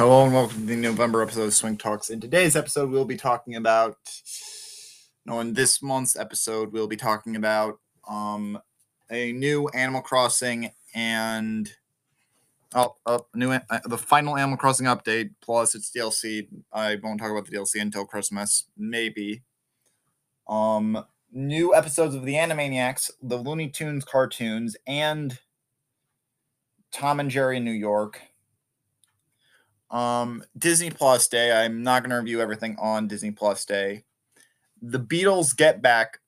Hello and welcome to the November episode of Swing Talks. In today's episode, we'll be talking about. No, in this month's episode, we'll be talking about um a new Animal Crossing and oh, uh, new uh, the final Animal Crossing update plus its DLC. I won't talk about the DLC until Christmas, maybe. Um, new episodes of the Animaniacs, the Looney Tunes cartoons, and Tom and Jerry in New York. Um, Disney Plus Day. I'm not going to review everything on Disney Plus Day. The Beatles Get Back.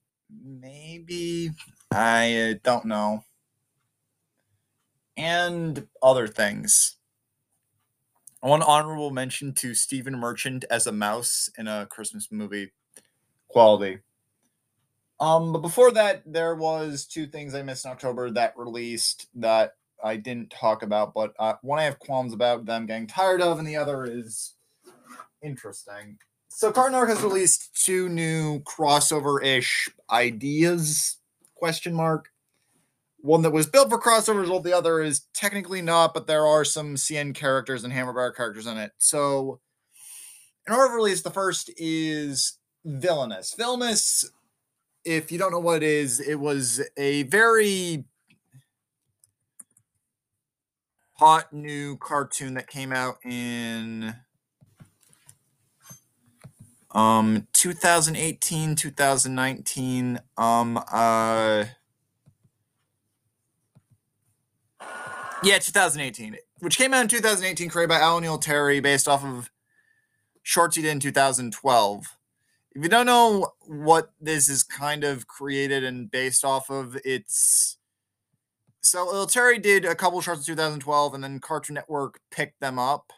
Maybe. I don't know. And other things. One honorable mention to Stephen Merchant as a mouse in a Christmas movie. Quality. Um, but before that, there was two things I missed in October that released that I didn't talk about, but uh, one I have qualms about them getting tired of, and the other is interesting. So Cartoon Network has released two new crossover-ish ideas? Question mark. One that was built for crossovers, while the other is technically not, but there are some CN characters and Hanna-Barbera characters in it. So, in order to release, the first is Villainous. Villainous, if you don't know what it is, it was a very hot new cartoon that came out in um 2018 2019 um uh yeah 2018 which came out in 2018 created by Alan Ituriel based off of shorts he did in 2012 if you don't know what this is kind of created and based off of it's so Terry did a couple shorts in 2012, and then Cartoon Network picked them up.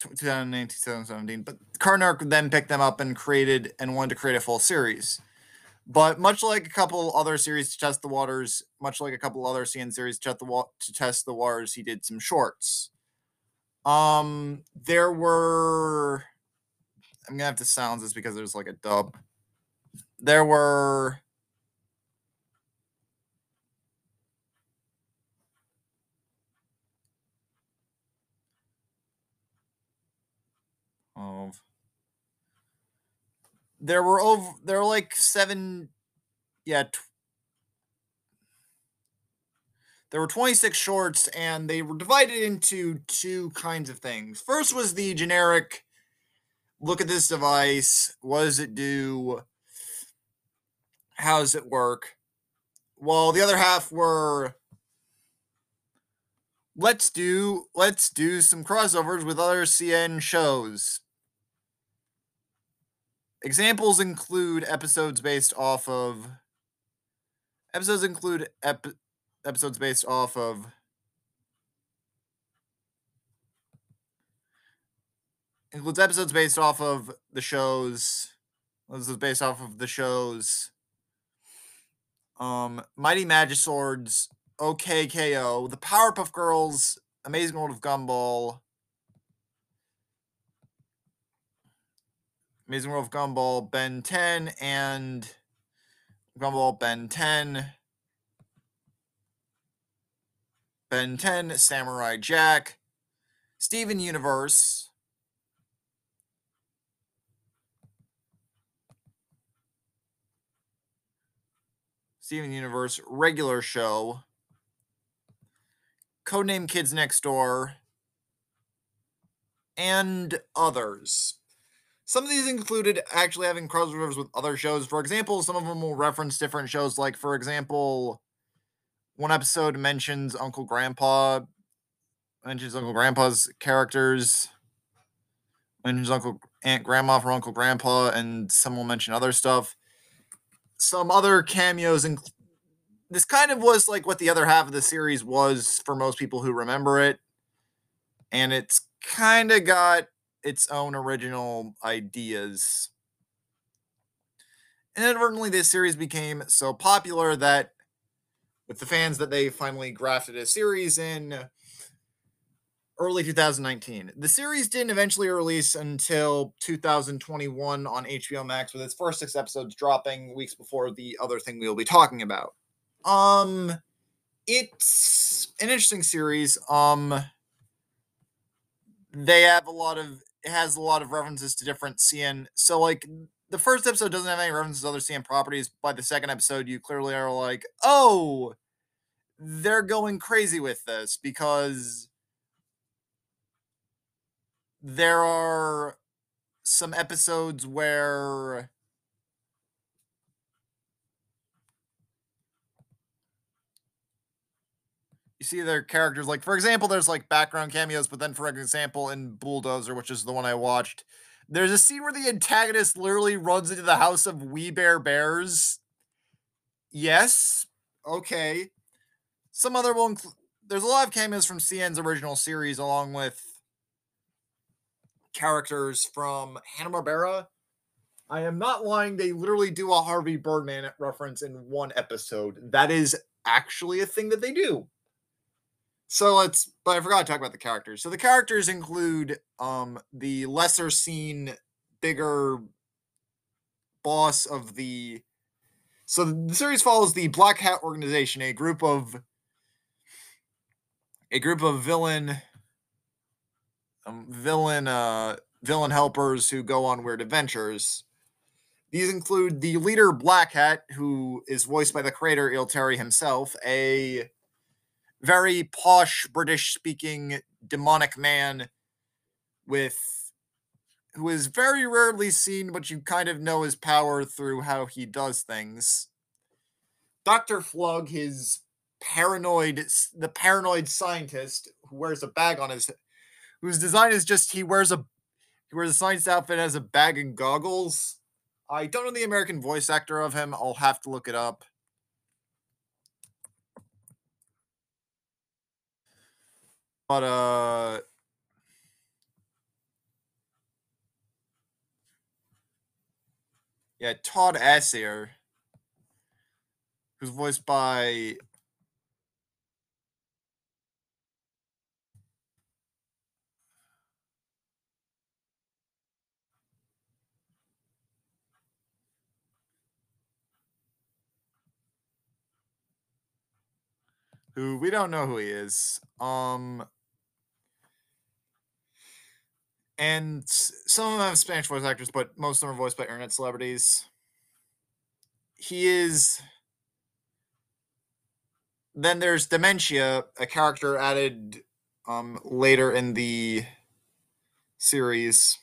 2019, 2017, but Cartoon Network then picked them up and created and wanted to create a full series. But much like a couple other series to test the waters, much like a couple other CN series to test the wa- to test the waters, he did some shorts. Um, there were. I'm gonna have to sound this because there's like a dub. There were of there were over there were like seven yeah tw- there were 26 shorts and they were divided into two kinds of things. First was the generic look at this device what does it do? How does it work? Well the other half were let's do let's do some crossovers with other cn shows Examples include episodes based off of episodes include ep, episodes based off of includes episodes based off of the shows this is based off of the shows. Um Mighty Magiswords, OKKO, the Powerpuff Girls, Amazing World of Gumball, Amazing World of Gumball, Ben 10, and Gumball Ben 10. Ben 10, Samurai Jack, Steven Universe, Steven Universe, regular show, Codename Kids Next Door, and others. Some of these included actually having crossovers with other shows. For example, some of them will reference different shows. Like, for example, one episode mentions Uncle Grandpa, mentions Uncle Grandpa's characters, mentions Uncle Aunt Grandma for Uncle Grandpa, and some will mention other stuff. Some other cameos, and this kind of was like what the other half of the series was for most people who remember it. And it's kind of got its own original ideas. Inadvertently, this series became so popular that with the fans that they finally grafted a series in early 2019. The series didn't eventually release until 2021 on HBO Max with its first 6 episodes dropping weeks before the other thing we'll be talking about. Um it's an interesting series. Um they have a lot of has a lot of references to different CN. So like the first episode doesn't have any references to other CN properties. By the second episode, you clearly are like, oh, they're going crazy with this because there are some episodes where you see their characters like for example there's like background cameos but then for example in bulldozer which is the one i watched there's a scene where the antagonist literally runs into the house of We Bare Bears. Yes. Okay. Some other one there's a lot of cameos from cn's original series along with characters from hanna-barbera. I am not lying they literally do a harvey birdman reference in one episode. That is actually a thing that they do so let's but i forgot to talk about the characters. So the characters include um the lesser seen bigger boss of the so the series follows the black hat organization a group of a group of villain um, villain uh villain helpers who go on weird adventures. These include the leader black hat who is voiced by the creator Ituriel himself a very posh British speaking demonic man with who is very rarely seen, but you kind of know his power through how he does things. Dr. Flug, his paranoid the paranoid scientist who wears a bag on his whose design is just he wears a he wears a science outfit as a bag and goggles. I don't know the American voice actor of him. I'll have to look it up. But uh Yeah, Todd Assier, who's voiced by who we don't know who he is. Um and some of them have Spanish voice actors, but most of them are voiced by internet celebrities. He is. Then there's Demencia, a character added um, later in the series,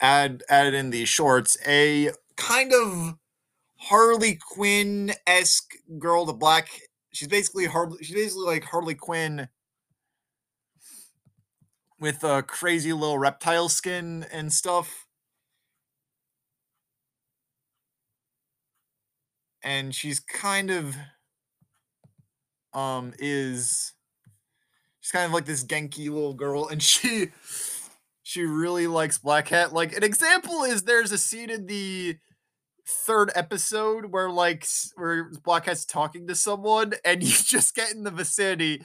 add added in the shorts, a kind of Harley Quinn esque girl, the black. She's basically Harley. She's basically like Harley Quinn with a crazy little reptile skin and stuff. And she's kind of um is she's kind of like this genki little girl and she she really likes Black Hat. Like an example is there's a scene in the third episode where like where Black Hat's talking to someone and you just get in the vicinity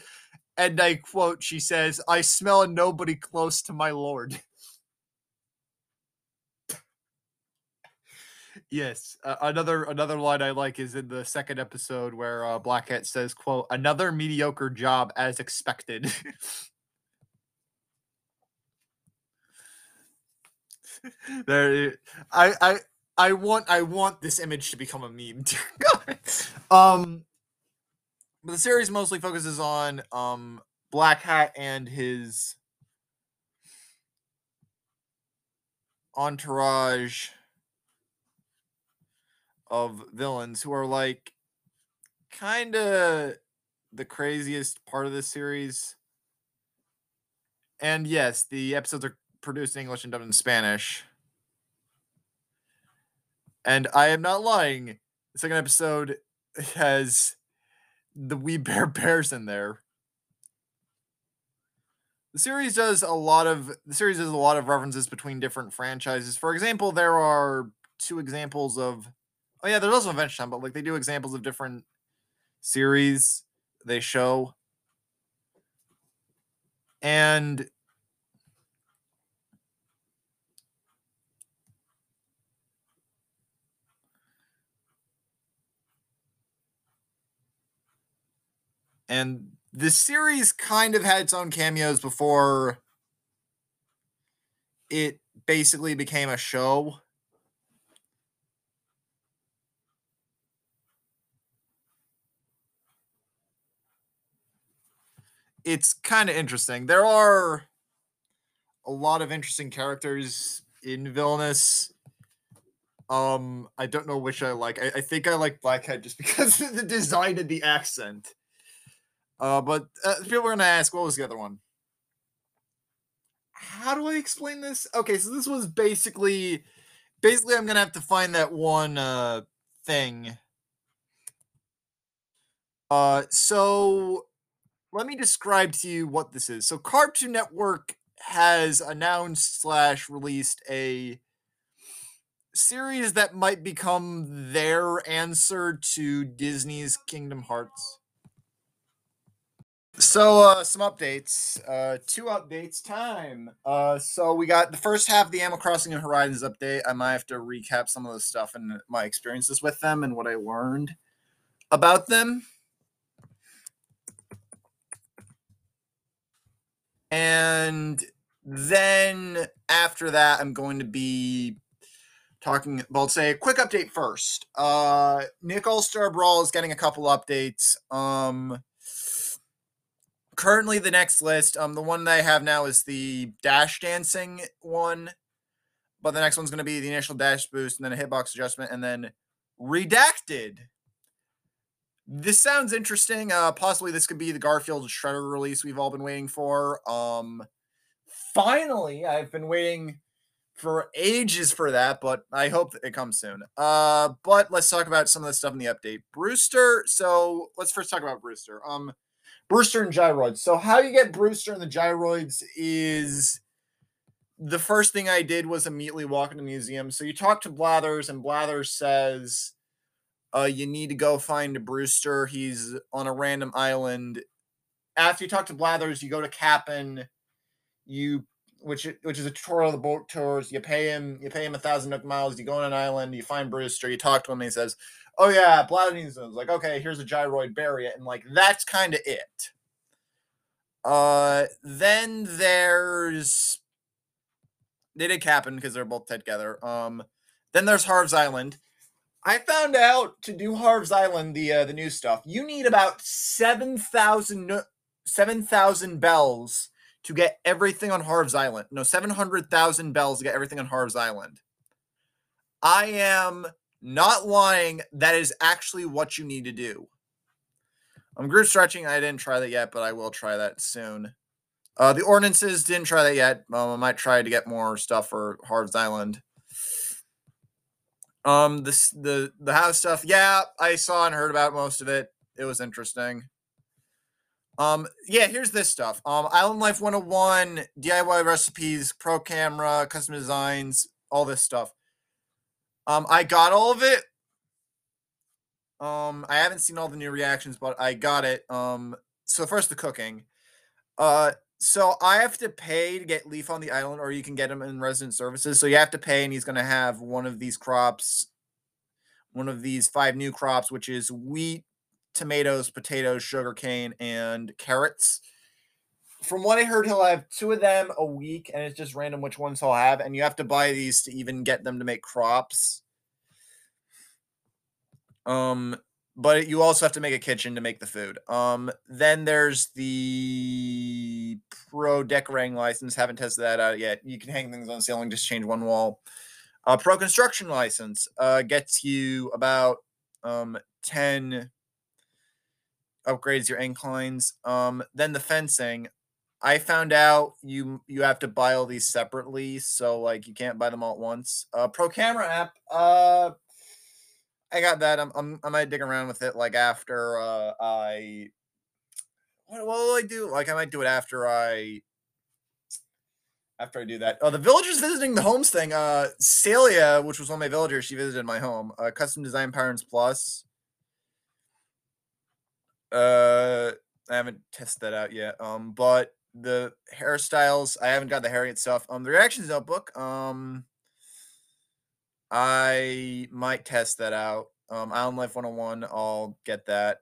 and I quote, she says, I smell nobody close to my lord. yes, uh, another another line I like is in the second episode where uh, Black Hat says, "quote Another mediocre job as expected." there, I I I want I want this image to become a meme. um, but the series mostly focuses on um Black Hat and his entourage of villains who are like kind of the craziest part of this series. And yes, the episodes are produced in English and dubbed in Spanish. And I am not lying. The second episode has the wee Bear Bears in there. The series does a lot of the series does a lot of references between different franchises. For example, there are two examples of oh yeah, there's also Adventure Time, but like they do examples of different series they show. And and the series kind of had its own cameos before it basically became a show. It's kind of interesting. There are a lot of interesting characters in Villainous. Um, I don't know which I like. I, I think I like Black Hat just because of the design and the accent. Uh, but uh, people are gonna ask, what was the other one? How do I explain this? Okay, so this was basically, basically, I'm gonna have to find that one uh thing. Uh, so let me describe to you what this is. So Cartoon Network has announced slash released a series that might become their answer to Disney's Kingdom Hearts. So uh some updates. Uh two updates time. Uh so we got the first half of the Animal Crossing and Horizons update. I might have to recap some of the stuff and my experiences with them and what I learned about them. And then after that, I'm going to be talking well say a quick update first. Uh Nick All Star Brawl is getting a couple updates. Um currently the next list, um the one that I have now is the dash dancing one. But the next one's gonna be the initial dash boost and then a hitbox adjustment and then redacted. This sounds interesting. Uh possibly this could be the Garfield Shredder release we've all been waiting for. Um finally, I've been waiting for ages for that, but I hope it comes soon. Uh, but let's talk about some of the stuff in the update. Brewster. So let's first talk about Brewster. Um, Brewster and gyroids. So how you get Brewster and the gyroids is the first thing I did was immediately walk into the museum. So you talk to Blathers, and Blathers says, uh, you need to go find Brewster. He's on a random island. After you talk to Blathers, you go to Kapp'n you which which is a tour of the boat tours. You pay him you pay him a thousand nook miles. You go on an island. You find Brewster. You talk to him. and He says, "Oh yeah, Bladines." Like, okay, here's a gyroid. Bury it. And like that's kind of it. Uh, then there's they did Kapp'n because they're both together. Um, then there's Harv's Island. I found out to do Harv's Island, the uh, the new stuff, you need about 7,000 7,000 bells to get everything on Harv's Island. No, 700,000 bells to get everything on Harv's Island. I am not lying. That is actually what you need to do. I'm group stretching. I didn't try that yet, but I will try that soon. Uh, the ordinances didn't try that yet. Um, I might try to get more stuff for Harv's Island. Um, this the the house stuff. Yeah, I saw and heard about most of it. It was interesting. Um, yeah, here's this stuff. Um, Island Life 101, DIY recipes, pro camera, custom designs, all this stuff. Um, I got all of it. Um, I haven't seen all the new reactions, but I got it. Um, so first the cooking. Uh, so I have to pay to get Leif on the island, or you can get him in resident services. So you have to pay, and he's gonna have one of these crops, one of these five new crops, which is wheat, tomatoes, potatoes, sugarcane, and carrots. From what I heard, he'll have two of them a week, and it's just random which ones he'll have. And you have to buy these to even get them to make crops. Um, but you also have to make a kitchen to make the food. Um, then there's the pro decorating license. Haven't tested that out yet. You can hang things on the ceiling, just change one wall. Uh, pro construction license uh, gets you about um, 10 upgrades your inclines. Um, then the fencing. I found out you you have to buy all these separately, so like you can't buy them all at once. Uh, Pro Camera app. Uh, I got that. I'm, I'm I might dig around with it like after uh I. What, what will I do? Like I might do it after I. After I do that, oh, the villagers visiting the homes thing. Uh, Celia, which was one of my villagers, she visited my home. Uh, custom design patterns plus. Uh, I haven't tested that out yet. Um, but the hairstyles, I haven't got the Harriet stuff. Um, the reactions notebook. Um, I might test that out. Um, Island Life 101, I'll get that.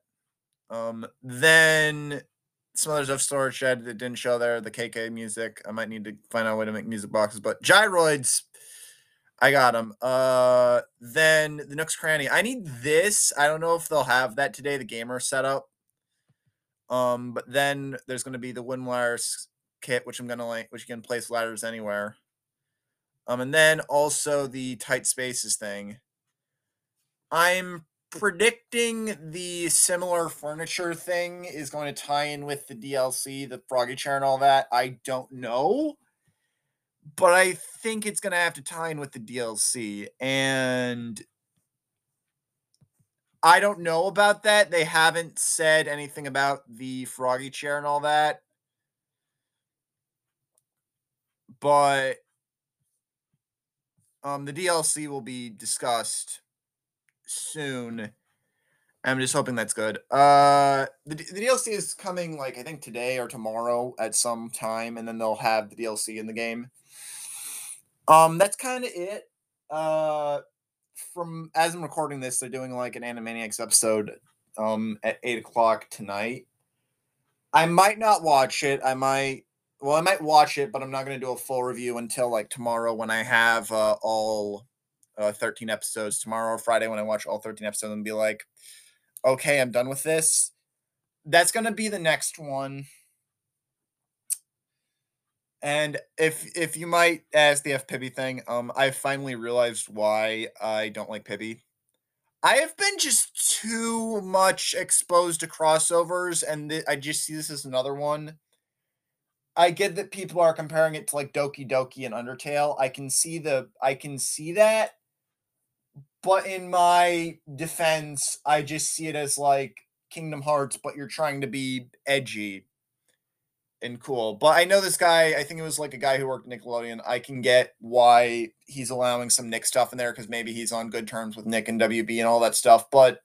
Um, then some other stuff storage shed that didn't show there. The KK music. I might need to find out a way to make music boxes, but gyroids. I got them. Uh, then the Nooks Cranny. I need this. I don't know if they'll have that today. The gamer setup. Um, but then there's going to be the Windwires kit, which I'm gonna like, which you can place ladders anywhere. Um, and then also the tight spaces thing. I'm predicting the similar furniture thing is going to tie in with the DLC, the Froggy chair and all that. I don't know. But I think it's going to have to tie in with the DLC. And I don't know about that. They haven't said anything about the Froggy chair and all that. But um, the DLC will be discussed soon. I'm just hoping that's good. Uh, the, the DLC is coming like I think today or tomorrow at some time, and then they'll have the DLC in the game. Um, that's kind of it. Uh, from as I'm recording this, they're doing like an Animaniacs episode um at eight o'clock tonight. I might not watch it. I might well, I might watch it, but I'm not going to do a full review until like tomorrow when I have uh, all uh, 13 episodes. Tomorrow or Friday when I watch all 13 episodes and be like, okay, I'm done with this. That's going to be the next one. And if if you might ask the F Pibby thing, um, I finally realized why I don't like Pibby. I have been just too much exposed to crossovers, and th- I just see this as another one I get that people are comparing it to like Doki Doki and Undertale. I can see the I can see that. But in my defense, I just see it as like Kingdom Hearts, but you're trying to be edgy and cool. But I know this guy, I think it was like a guy who worked at Nickelodeon. I can get why he's allowing some Nick stuff in there because maybe he's on good terms with Nick and WB and all that stuff. But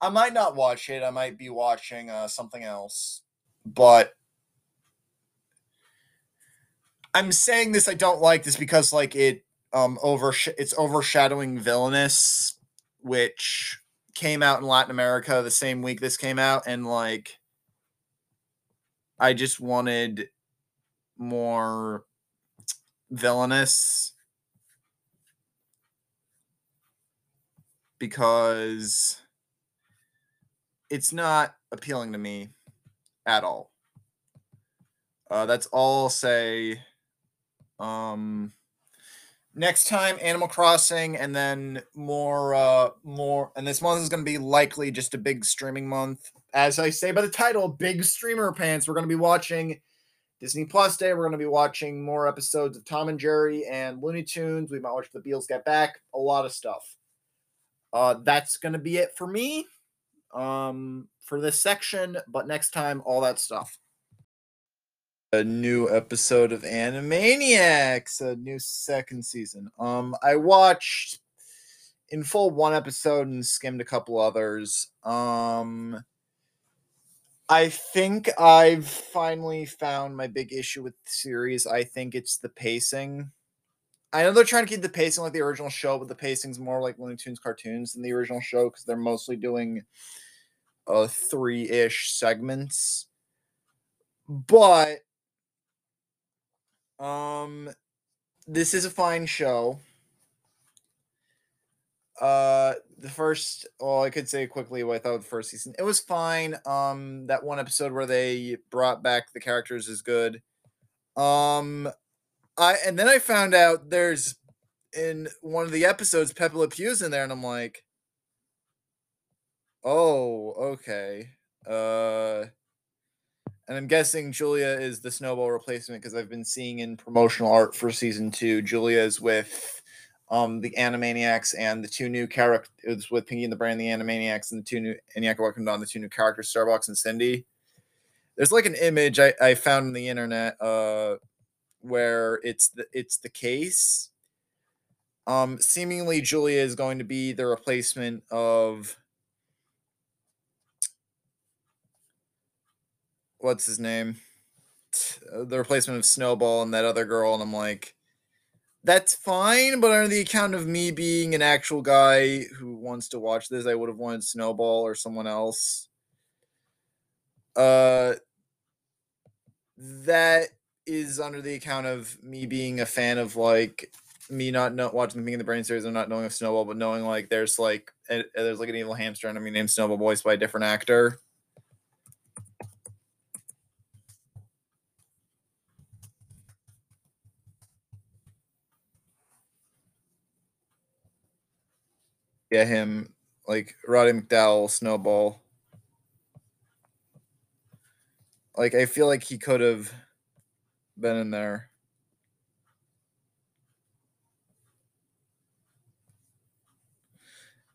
I might not watch it. I might be watching uh, something else. But I'm saying this I don't like this because like it um over it's overshadowing Villainous, which came out in Latin America the same week this came out, and like I just wanted more Villainous because it's not appealing to me at all. Uh, that's all I'll say um, next time, Animal Crossing, and then more, uh, more. And this month is going to be likely just a big streaming month. As I say by the title, big streamer pants. We're going to be watching Disney Plus Day. We're going to be watching more episodes of Tom and Jerry and Looney Tunes. We might watch The Beatles Get Back. A lot of stuff. Uh, that's going to be it for me um, for this section. But next time, all that stuff a new episode of Animaniacs, a new second season. Um, I watched in full one episode and skimmed a couple others. Um, I think I've finally found my big issue with the series. I think it's the pacing. I know they're trying to keep the pacing like the original show, but the pacing's more like Looney Tunes cartoons than the original show because they're mostly doing uh three-ish segments. But um, this is a fine show. Uh, the first, well, I could say quickly what I thought of the first season. It was fine. Um, that one episode where they brought back the characters is good. Um, I and then I found out there's in one of the episodes Pepe Le Pew's in there, and I'm like, oh, okay. Uh, and I'm guessing Julia is the snowball replacement because I've been seeing in promotional art for season two, Julia is with um the Animaniacs and the two new characters with Pinky and the Brain, the Animaniacs, and the two new Eniac Welcome Dawn, the two new characters, Starbucks and Cindy. There's like an image I, I found on the internet uh where it's the it's the case. Um seemingly Julia is going to be the replacement of what's his name? Uh, the replacement of Snowball and that other girl, and I'm like, that's fine, but under the account of me being an actual guy who wants to watch this, I would have wanted Snowball or someone else. Uh, that is under the account of me being a fan of like me not know, watching the Pinky in the Brain series and not knowing of Snowball, but knowing like there's like a, there's like an evil hamster me named Snowball, voiced by a different actor. Yeah, him like Roddy McDowall, Snowball. Like I feel like he could have been in there.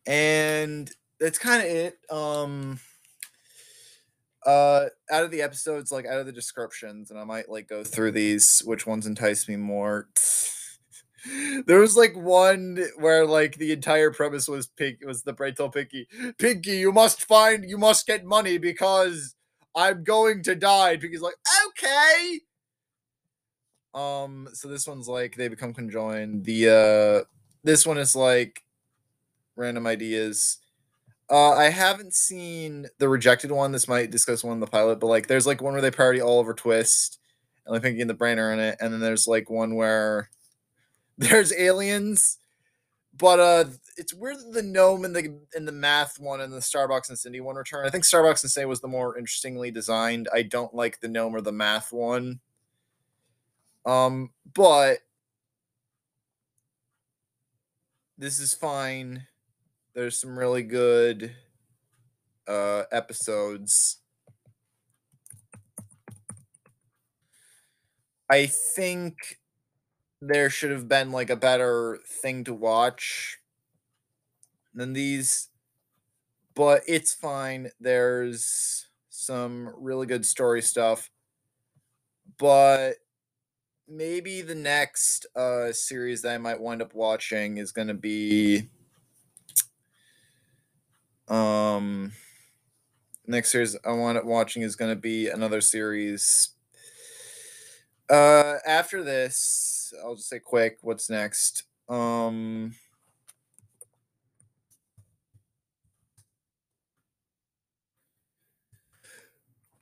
And that's kind of it. Um uh out of the episodes, like out of the descriptions, and I might like go through these, which ones entice me more. There was like one where like the entire premise was pink was the bright told Pinky, Pinky, you must find you must get money because I'm going to die. Pinky's like, okay. Um, so this one's like they become conjoined. The uh this one is like random ideas. Uh I haven't seen the rejected one. This might discuss one in the pilot, but like there's like one where they parody Oliver Twist and like Pinky and the Brain are in it, and then there's like one where there's aliens, but uh, it's weird that the gnome and the in the math one and the Starbucks and Cindy one return. I think Starbucks and Cindy was the more interestingly designed. I don't like the gnome or the math one. Um, but this is fine. There's some really good uh episodes. I think there should have been like a better thing to watch than these but it's fine. There's some really good story stuff but maybe the next uh series that i might wind up watching is going to be um next series i wind up watching is going to be another series uh after this I'll just say quick. What's next? Um.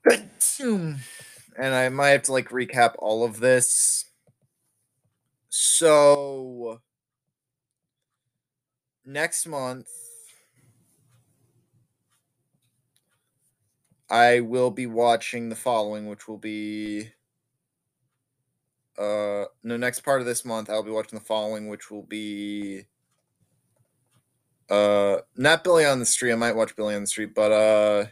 And I might have to like recap all of this. So next month I will be watching the following, which will be uh no next part of this month I'll be watching the following, which will be uh not Billy on the Street. I might watch Billy on the Street, but uh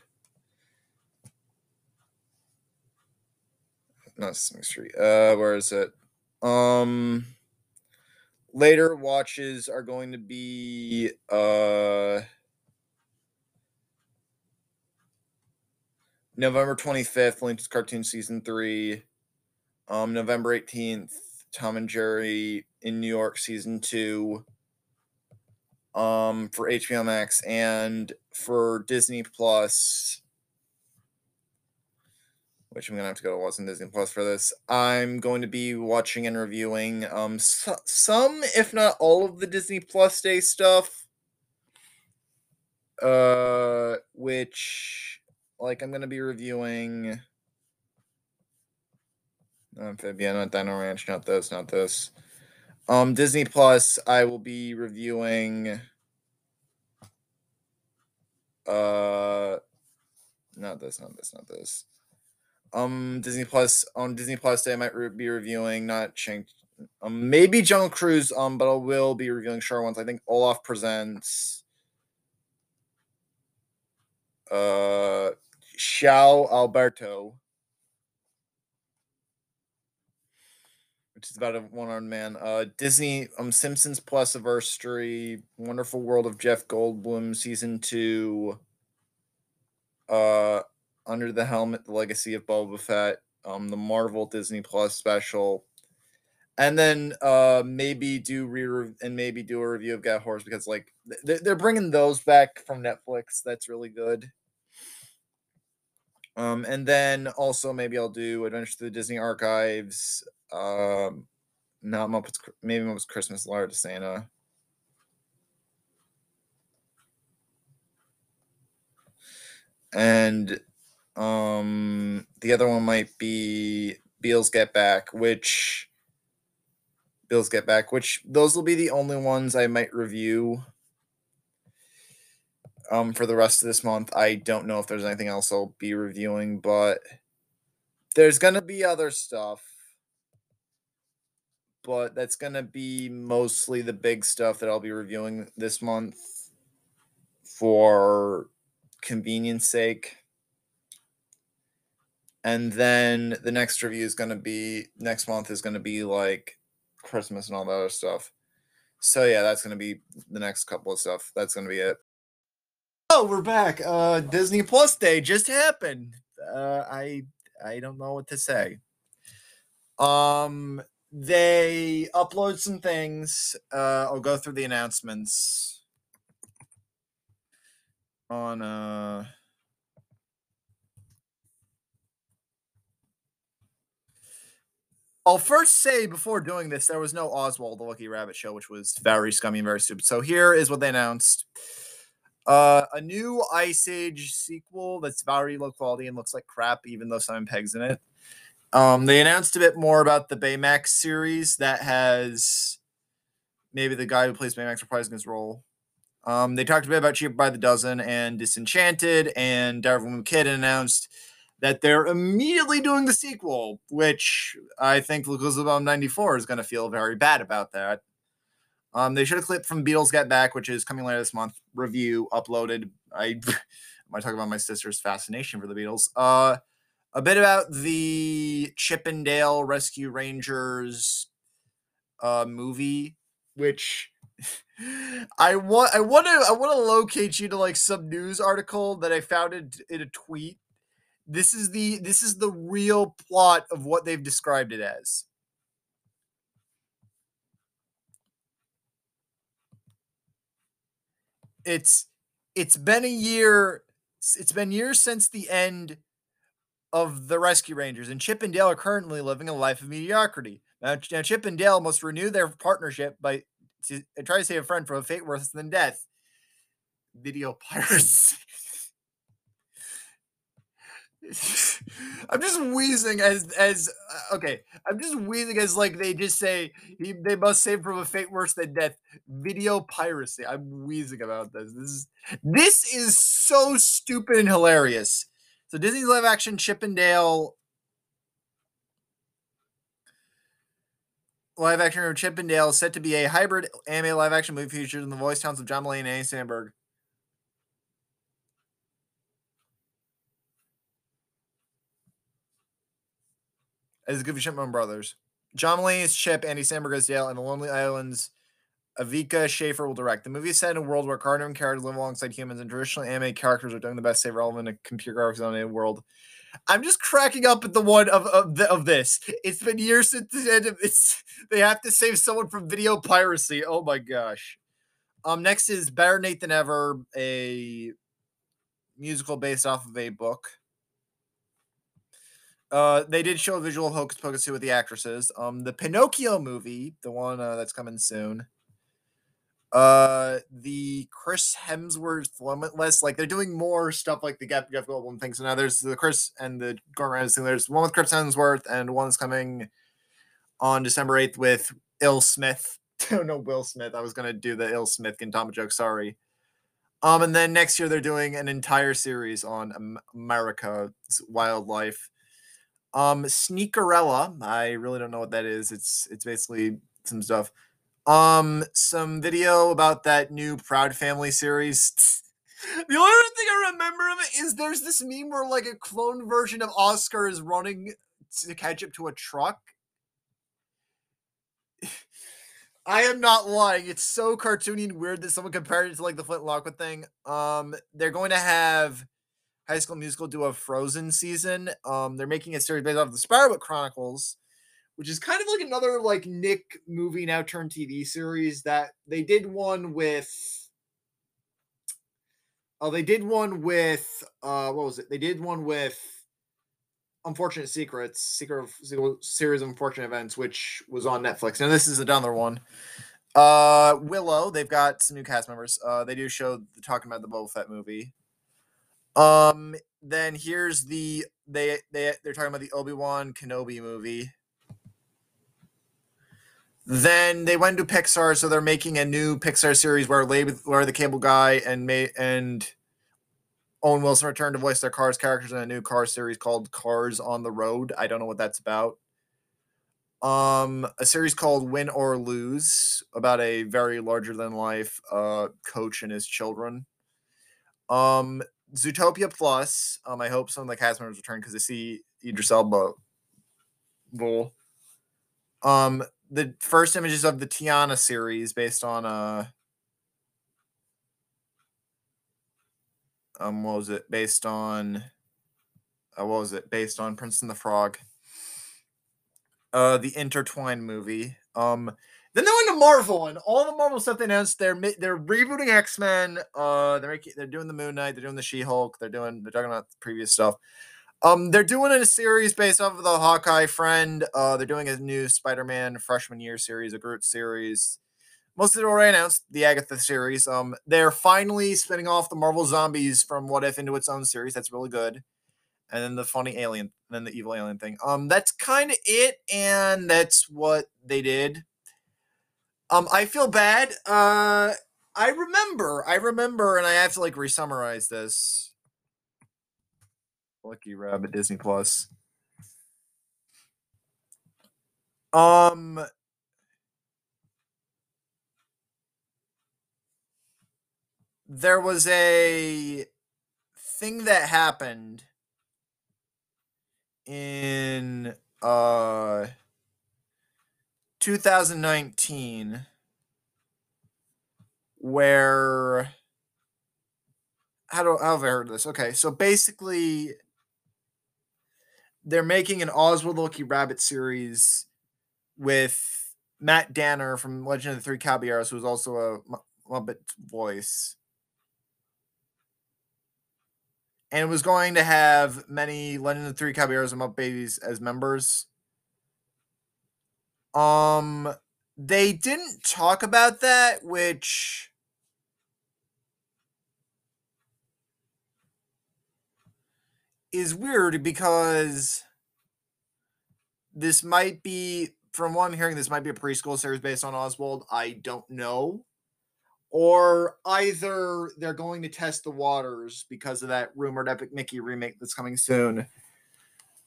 not Sesame Street. Uh where is it? Um later watches are going to be uh November 25th, Lincoln's Cartoon Season 3 um, November 18th, Tom and Jerry in New York season two um, for HBO Max and for Disney Plus, which I'm gonna have to go to watch on Disney Plus for this. I'm going to be watching and reviewing um so, some, if not all, of the Disney Plus Day stuff. Uh, which like I'm gonna be reviewing Amphibian, at Dino Ranch, not this, not this. Um, Disney Plus, I will be reviewing. Uh, not this, not this, not this. Um, Disney Plus on Disney Plus Day, I might re- be reviewing not Shang, um, maybe Jungle Cruise. Um, but I will be reviewing Sure ones. I think Olaf presents. Uh, Ciao Alberto. Which is about a one-armed man. Uh, Disney, um, Simpsons Plus Anniversary, Wonderful World of Jeff Goldblum, season two. Uh, Under the Helmet, The Legacy of Boba Fett, um, the Marvel Disney Plus special, and then uh maybe do re and maybe do a review of Get Horse because like they're bringing those back from Netflix. That's really good. Um, and then also maybe I'll do Adventure to the Disney Archives, um, not Muppets. Maybe Muppets Christmas Letter to Santa. And Um, the other one might be Beatles Get Back, which Beatles Get Back, which those will be the only ones I might review. Um, for the rest of this month, I don't know if there's anything else I'll be reviewing, but there's gonna be other stuff. But that's gonna be mostly the big stuff that I'll be reviewing this month for convenience sake. And then the next review is going to be next month is going to be like Christmas and all that other stuff. So yeah, that's going to be the next couple of stuff. That's going to be it. Oh, we're back. Uh Disney Plus Day just happened. Uh I I don't know what to say. Um they upload some things. Uh I'll go through the announcements on uh I'll first say before doing this, there was no Oswald the Lucky Rabbit show, which was very scummy and very stupid. So here is what they announced. Uh, a new Ice Age sequel that's very low quality and looks like crap, even though Simon Pegg's in it. Um, they announced a bit more about the Baymax series that has maybe the guy who plays Baymax reprising his role. Um, they talked a bit about Cheaper by the Dozen and Disenchanted, and Darwin Kid announced that they're immediately doing the sequel, which I think Lucasfilm 94 is going to feel very bad about that. Um, they should have clipped from Beatles Get Back, which is coming later this month. Review uploaded. I I talking about my sister's fascination for the Beatles. Uh, a bit about the Chip 'n Dale Rescue Rangers uh, movie, which I want. I want to. I want to locate you to like some news article that I found in, in a tweet this is the this is the real plot of what they've described it as. It's it's been a year it's been years since the end of the Rescue Rangers, and Chip and Dale are currently living a life of mediocrity. Now, now Chip and Dale must renew their partnership by to try to save a friend from a fate worse than death. Video piracy. I'm just wheezing as as uh, okay. I'm just wheezing as like they just say he, they must save from a fate worse than death. Video piracy. I'm wheezing about this. This is this is so stupid and hilarious. So Disney's live action Chip 'n Dale live action of Dale is set to be a hybrid anime live action movie featured in the voice talents of John Mulaney and Andy Samberg. as the Goofy Shipman brothers. John Mulaney is Chip, Andy Samberg is Dale, and the Lonely Islands. Akiva Schaffer will direct. The movie is set in a world where cartoon characters live alongside humans, and traditionally animated characters are doing the best stay relevant a computer graphics animated world. I'm just cracking up at the one of of, the, of this. It's been years since the end of it's. They have to save someone from video piracy. Oh my gosh. Um, next is Better Nate Than Ever, a musical based off of a book. Uh, they did show a visual Hocus Pocus 2 with the actresses. Um, the Pinocchio movie, the one uh, that's coming soon. Uh, the Chris Hemsworth Limitless, like they're doing more stuff like the Gap Jeff Goldblum things. So now there's the Chris and the Gordon Ramsay. There's one with Chris Hemsworth and one's coming on December 8th with Ill Smith. no, Will Smith. I was gonna do the Ill Smith Gintama joke. Sorry. Um, and then next year they're doing an entire series on America's wildlife um, Sneakerella. I really don't know what that is. It's it's basically some stuff. Um, some video about that new Proud Family series. the only thing I remember of it is there's this meme where like a clone version of Oscar is running to catch up to a truck. I am not lying. It's so cartoony and weird that someone compared it to like the Flint Lockwood thing. Um, they're going to have High School Musical do a Frozen season. Um, they're making a series based off of the Spiderwick Chronicles, which is kind of like another like Nick movie now turned TV series that they did one with. Oh, they did one with uh, what was it? They did one with Unfortunate Secrets, Secret of, series of unfortunate events, which was on Netflix. Now this is another one. Uh, Willow, they've got some new cast members. Uh, they do show the talking about the Boba Fett movie. Um, then here's the they they they're talking about the Obi Wan Kenobi movie. Then they went to Pixar, so they're making a new Pixar series where Larry, the Cable Guy and May and Owen Wilson return to voice their Cars characters in a new car series called Cars on the Road. I don't know what that's about. Um, a series called Win or Lose about a very larger than life uh coach and his children. Um, Zootopia Plus. Um, I hope some of the cast members return because I see Idris Elba. Bull. Um, the first images of the Tiana series based on uh um what was it? Based on uh, what was it? Based on Prince and the Frog. Uh the intertwined movie. Um then they went to Marvel and all the Marvel stuff they announced they're they're rebooting X-Men. Uh they're making, they're doing the Moon Knight they're doing the She-Hulk they're doing they're talking about the previous stuff um they're doing a series based off of the Hawkeye friend uh they're doing a new Spider-Man freshman year series a Groot series most of it already announced the Agatha series. Um, they're finally spinning off the Marvel Zombies from What If into its own series. That's really good. And then the funny alien, then the evil alien thing. Um, that's kind of it, and that's what they did. Um, I feel bad. Uh, I remember, I remember, and I have to like re-summarize this. Lucky Rabbit Disney Plus. Um, there was a thing that happened in uh 2019 where how do how have I heard this? Okay, so basically they're making an Oswald Lucky Rabbit series with Matt Danner from Legend of the Three Caballeros, who's also a Muppet voice. And was going to have many Legend of the Three Caballeros and Muppet Babies as members. Um, they didn't talk about that, which is weird because this might be, from what I'm hearing, this might be a preschool series based on Oswald. I don't know or either they're going to test the waters because of that rumored Epic Mickey remake that's coming soon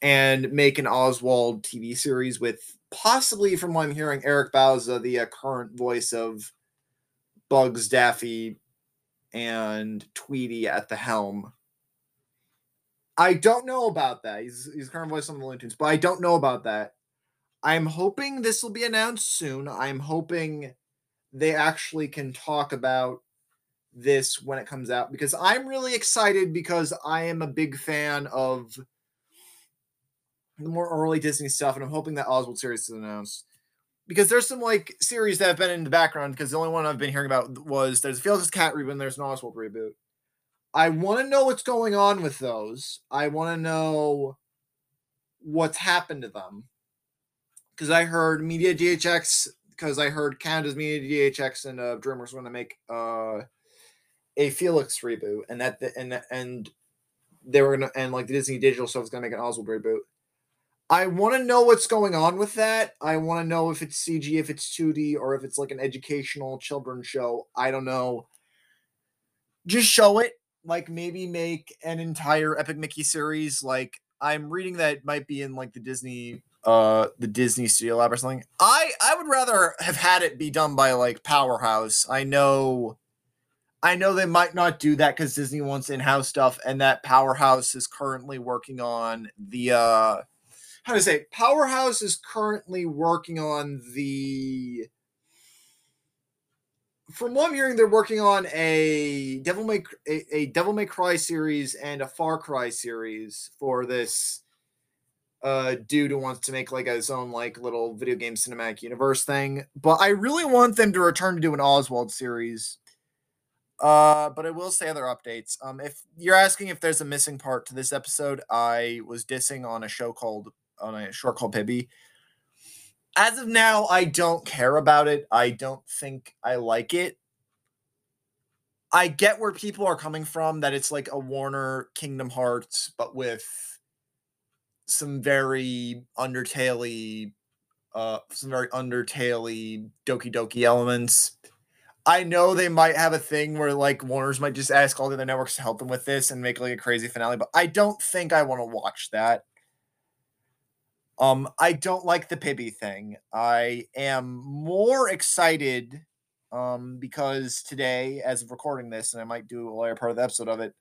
and make an Oswald TV series with possibly, from what I'm hearing, Eric Bauza, the uh, current voice of Bugs, Daffy, and Tweety at the helm. I don't know about that. He's he's current voice on the Looney Tunes, but I don't know about that. I'm hoping this will be announced soon. I'm hoping they actually can talk about this when it comes out because I'm really excited because I am a big fan of the more early Disney stuff, and I'm hoping that Oswald series is announced. Because there's some like series that have been in the background. Because the only one I've been hearing about was there's a Felix Cat reboot, and there's an Oswald reboot. I want to know what's going on with those. I want to know what's happened to them. Because I heard Media DHX, because I heard Canada's Media DHX and uh, DreamWorks going to make uh, a Felix reboot, and that the, and and they were gonna and like the Disney Digital stuff is gonna make an Oswald reboot. I want to know what's going on with that. I want to know if it's CG, if it's 2D, or if it's like an educational children's show. I don't know. Just show it. Like maybe make an entire Epic Mickey series. Like I'm reading that might be in like the Disney uh the Disney Studio Lab or something. I I would rather have had it be done by like Powerhouse. I know I know they might not do that cuz Disney wants in-house stuff and that Powerhouse is currently working on the uh how to say Powerhouse is currently working on the from what I'm hearing, they're working on a Devil May a, a Devil May Cry series and a Far Cry series for this uh dude who wants to make like his own like little video game cinematic universe thing. But I really want them to return to do an Oswald series. Uh, but I will say other updates. Um, if you're asking if there's a missing part to this episode, I was dissing on a show called on a short called Pibby. As of now, I don't care about it. I don't think I like it. I get where people are coming from that it's like a Warner Kingdom Hearts, but with some very Undertale uh some very Undertale Doki Doki elements. I know they might have a thing where like Warner's might just ask all the other networks to help them with this and make like a crazy finale, but I don't think I want to watch that. Um, I don't like the Pibby thing. I am more excited um because today, as of recording this, and I might do a later part of the episode of it,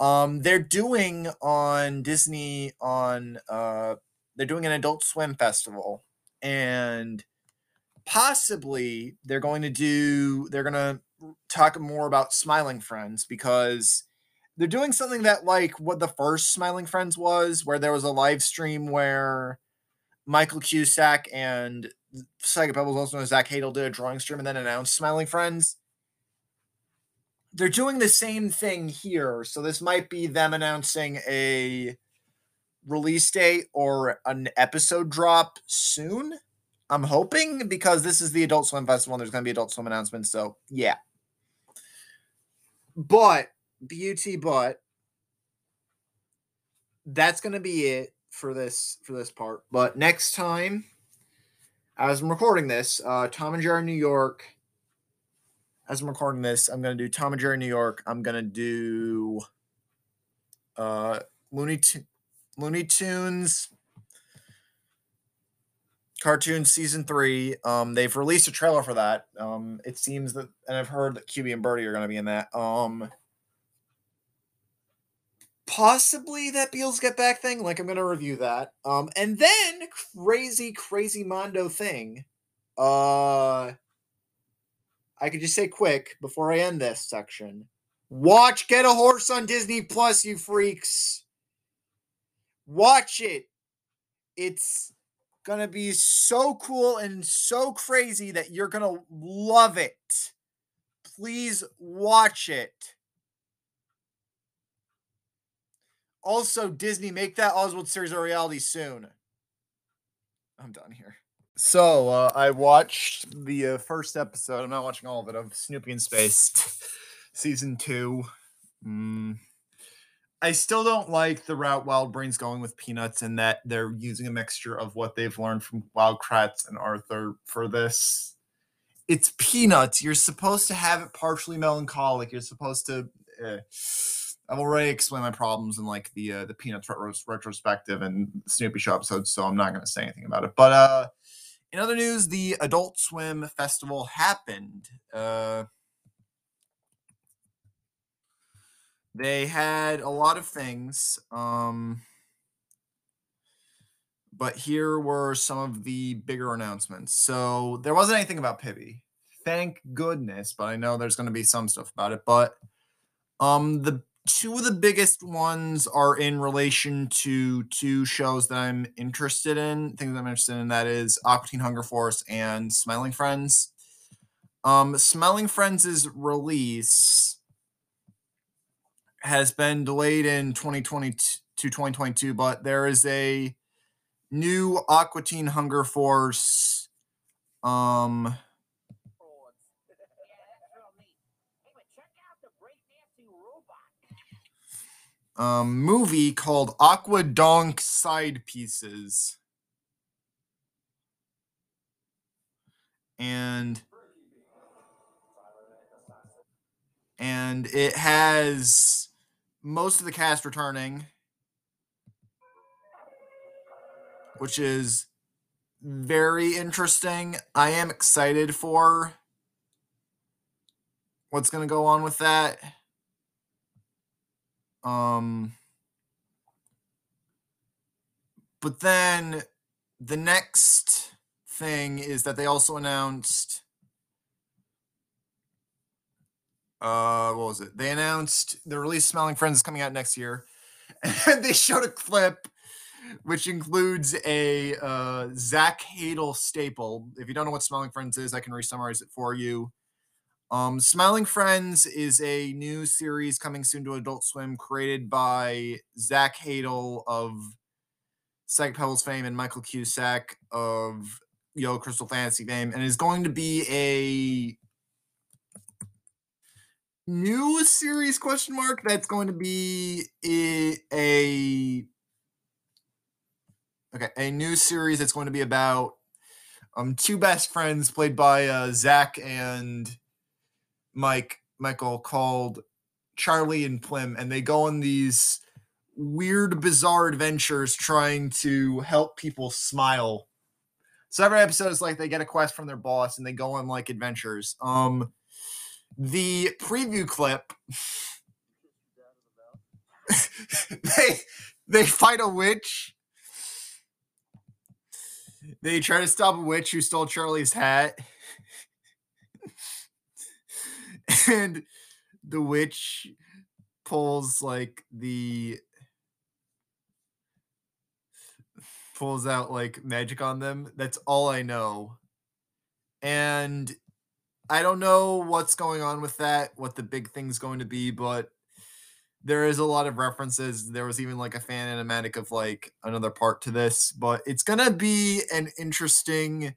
um, they're doing on Disney on uh they're doing an adult swim festival and possibly they're going to do they're going to talk more about smiling friends because they're doing something that like what the first smiling friends was where there was a live stream where michael cusack and psychic pebbles also known as zach hadel did a drawing stream and then announced smiling friends they're doing the same thing here so this might be them announcing a release date or an episode drop soon I'm hoping because this is the Adult Swim Festival and there's going to be Adult Swim announcements. So, yeah. But, beauty, but that's going to be it for this for this part. But next time, as I'm recording this, uh, Tom and Jerry New York. As I'm recording this, I'm going to do Tom and Jerry New York. I'm going to do uh, Looney, T- Looney Tunes cartoon season three. Um, they've released a trailer for that. Um, it seems that, and I've heard that QB and Birdie are going to be in that. Um, possibly that Beatles Get Back thing. Like I'm to review that. Um, and then crazy, crazy Mondo thing. Uh, I could just say quick before I end this section. Watch Get a Horse on Disney Plus, you freaks. Watch it. It's gonna be so cool and so crazy that you're gonna love it. Please watch it. Also, Disney, make that Oswald series a reality soon. I'm done here. So uh, I watched the uh, first episode. I'm not watching all of it of Snoopy in Space, season two. Mm, I still don't like the route WildBrain's going with Peanuts and that they're using a mixture of what they've learned from Wild Kratts and Arthur for this. It's Peanuts. You're supposed to have it partially melancholic. You're supposed to. Eh. I've already explained my problems in like the uh, the Peanuts retros- retrospective and Snoopy Show episodes, so I'm not going to say anything about it. But uh, in other news, the Adult Swim festival happened. Uh, They had a lot of things. Um, but here were some of the bigger announcements. So there wasn't anything about Pibby. Thank goodness, but I know there's going to be some stuff about it. But um, the two of the biggest ones are in relation to two shows that I'm interested in, things I'm interested in. That is Aqua Teen Hunger Force and Smiling Friends. Um, Smiling Friends' release has been delayed in 2020 to 2022, but there is a new Aqua Teen Hunger Force um um movie called Aqua Donk Side Pieces. And and it has most of the cast returning, which is very interesting. I am excited for what's going to go on with that. Um, but then the next thing is that they also announced uh what was it they announced the release smelling friends is coming out next year and they showed a clip which includes a uh, Zach Hadel staple. If you don't know what Smiling Friends is, I can re-summarize it for you. Um, Smiling Friends is a new series coming soon to Adult Swim, created by Zach Hadel of Psych Pebbles fame and Michael Cusack of YOLO Crystal Fantasy fame, and is going to be a new series question mark that's going to be a, a okay a new series that's going to be about um two best friends played by uh, Zach and Mike Michael called Charlie and Pim, and they go on these weird, bizarre adventures trying to help people smile. So every episode is like they get a quest from their boss and they go on like adventures. Um, the preview clip, they they fight a witch. They try to stop a witch who stole Charlie's hat. and the witch pulls like the pulls out like magic on them. That's all I know. And I don't know what's going on with that, what the big thing's going to be, but there is a lot of references. There was even like a fan animatic of like another part to this, but it's gonna be an interesting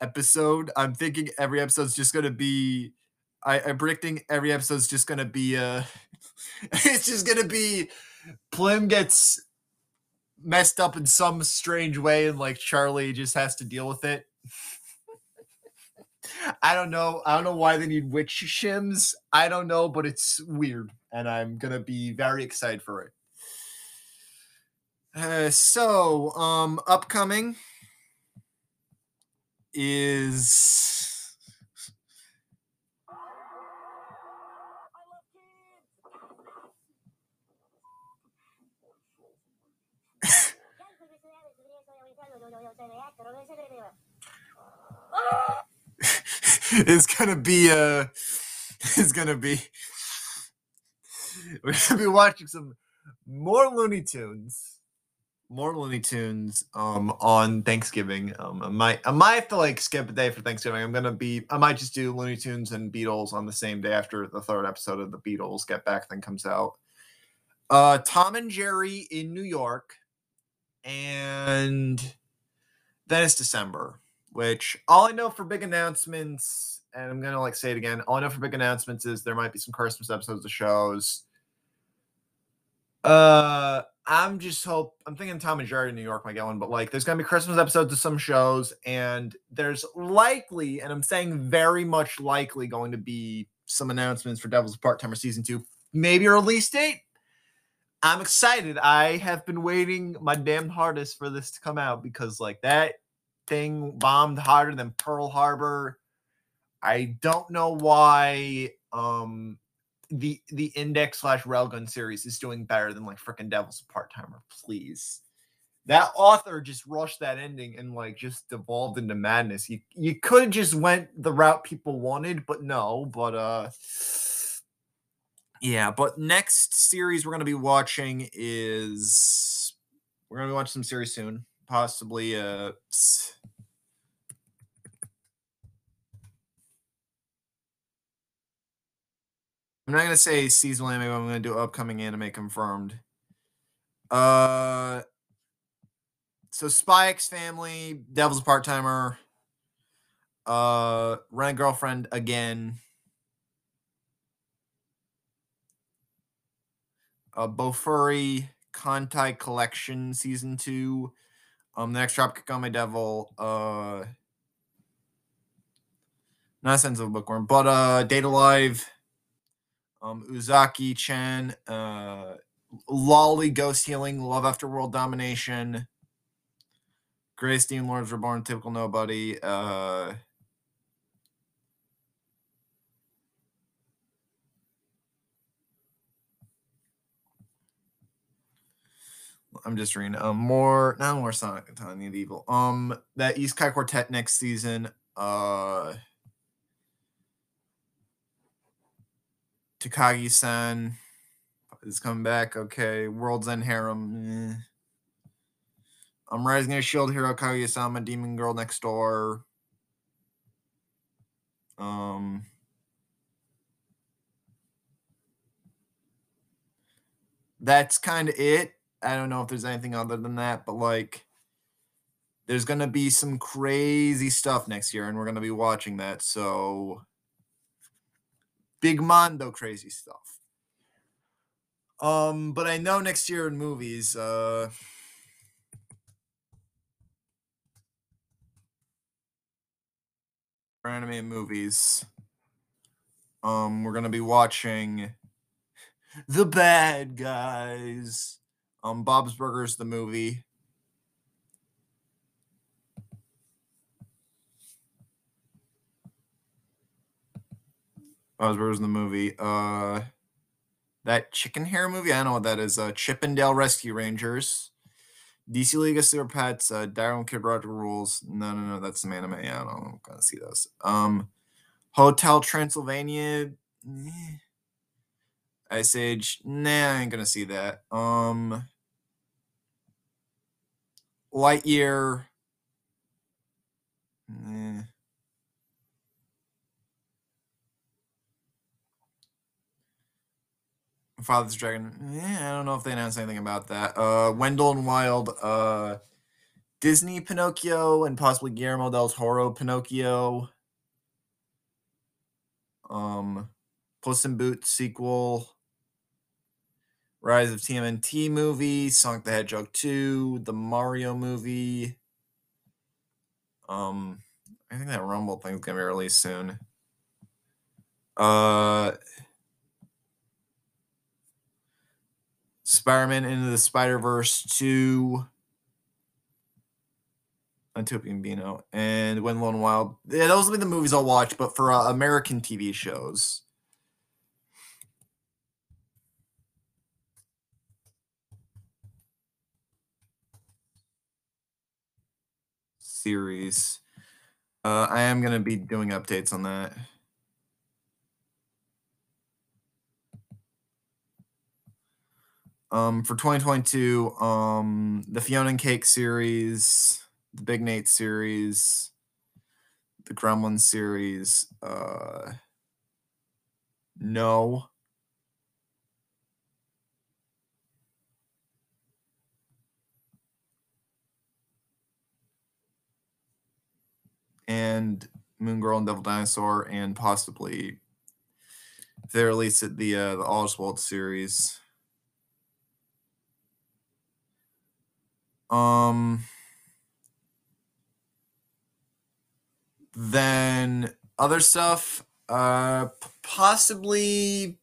episode. I'm thinking every episode's just gonna be I, I'm predicting every episode's just gonna be uh it's just gonna be Pim gets messed up in some strange way and like Charlie just has to deal with it. I don't know. I don't know why they need witch shims. I don't know, but it's weird, and I'm gonna be very excited for it. Uh, so, um, upcoming is it's gonna be uh it's gonna be we're gonna be watching some more Looney Tunes. More Looney Tunes um on Thanksgiving. Um I might I might have to like skip a day for Thanksgiving. I'm gonna be I might just do Looney Tunes and Beatles on the same day after the third episode of the Beatles Get Back thing comes out. Uh Tom and Jerry in New York and then it's December, which all I know for big announcements, and I'm gonna like say it again, all I know for big announcements is there might be some Christmas episodes of shows. Uh I'm just hope I'm thinking Tom and Jerry in New York might get one, but like there's gonna be Christmas episodes of some shows, and there's likely, and I'm saying very much likely, going to be some announcements for Devil's Part Timer season two, maybe a release date. I'm excited. I have been waiting my damn hardest for this to come out because like that thing bombed harder than Pearl Harbor. I don't know why um the the index slash railgun series is doing better than like freaking Devil's Part Timer, please. That author just rushed that ending and like just devolved into madness. You you could have just went the route people wanted, but no, but uh yeah, but next series we're gonna be watching is we're gonna be watching some series soon. Possibly uh I'm not gonna say seasonal anime, but I'm gonna do upcoming anime confirmed. Uh so X Family, Devil's Part Timer, uh Rent Girlfriend again. Uh, Bofuri Kantai Collection Season 2. Um, the next Dropkick on My Devil. Uh, not sense of a bookworm, but uh, Date A Live. Um, Uzaki-chan. Uh, Lolly Ghost Healing. Love After World Domination. Grace Demon Lords Reborn. Typical Nobody. Uh, I'm just reading. Um, more, not more Sonic Tanya the Evil. Um, that Isekai Quartet next season. Uh, Takagi-san is coming back. Okay, World's End Harem. eh. I'm Rising a Shield Hero Kaguya-sama, Demon Girl Next Door. Um, that's kind of it. I don't know if there's anything other than that, but like there's gonna be some crazy stuff next year, and we're gonna be watching that. So big Mondo crazy stuff. Um, but I know next year in movies, uh, animated movies, um, we're gonna be watching The Bad Guys. Um, Bob's Burgers, the movie. Bob's Burgers, the movie. Uh, that chicken hair movie. I don't know what that is. Uh, Chip 'n Dale Rescue Rangers. DC League of Super Pets. Uh, Darren Kid Roger Rules. No, no, no. That's some anime. Yeah, I don't. I'm gonna see those. Um, Hotel Transylvania. Meh. Ice Age. Nah, I ain't gonna see that. Um, Lightyear. Eh. Father's Dragon. Yeah, I don't know if they announced anything about that. Uh, Wendell and Wild. Uh, Disney Pinocchio and possibly Guillermo del Toro Pinocchio. Um, Puss in Boots sequel. Rise of TMNT movie, Sonic the Hedgehog 2, the Mario movie. Um, I think that Rumble thing's gonna be released soon. Uh, Spider-Man into the Spider-Verse 2. Utopian Beano and When Lone Wild. Yeah, those will be the movies I'll watch, but for uh, American TV shows. Series. Uh, I am going to be doing updates on that. Um, for 2022, um, the Fiona and Cake series, the Big Nate series, the Gremlin series, uh, no. And Moon Girl and Devil Dinosaur, and possibly if they release it, the uh, the Oswald series. Um, then other stuff, uh, possibly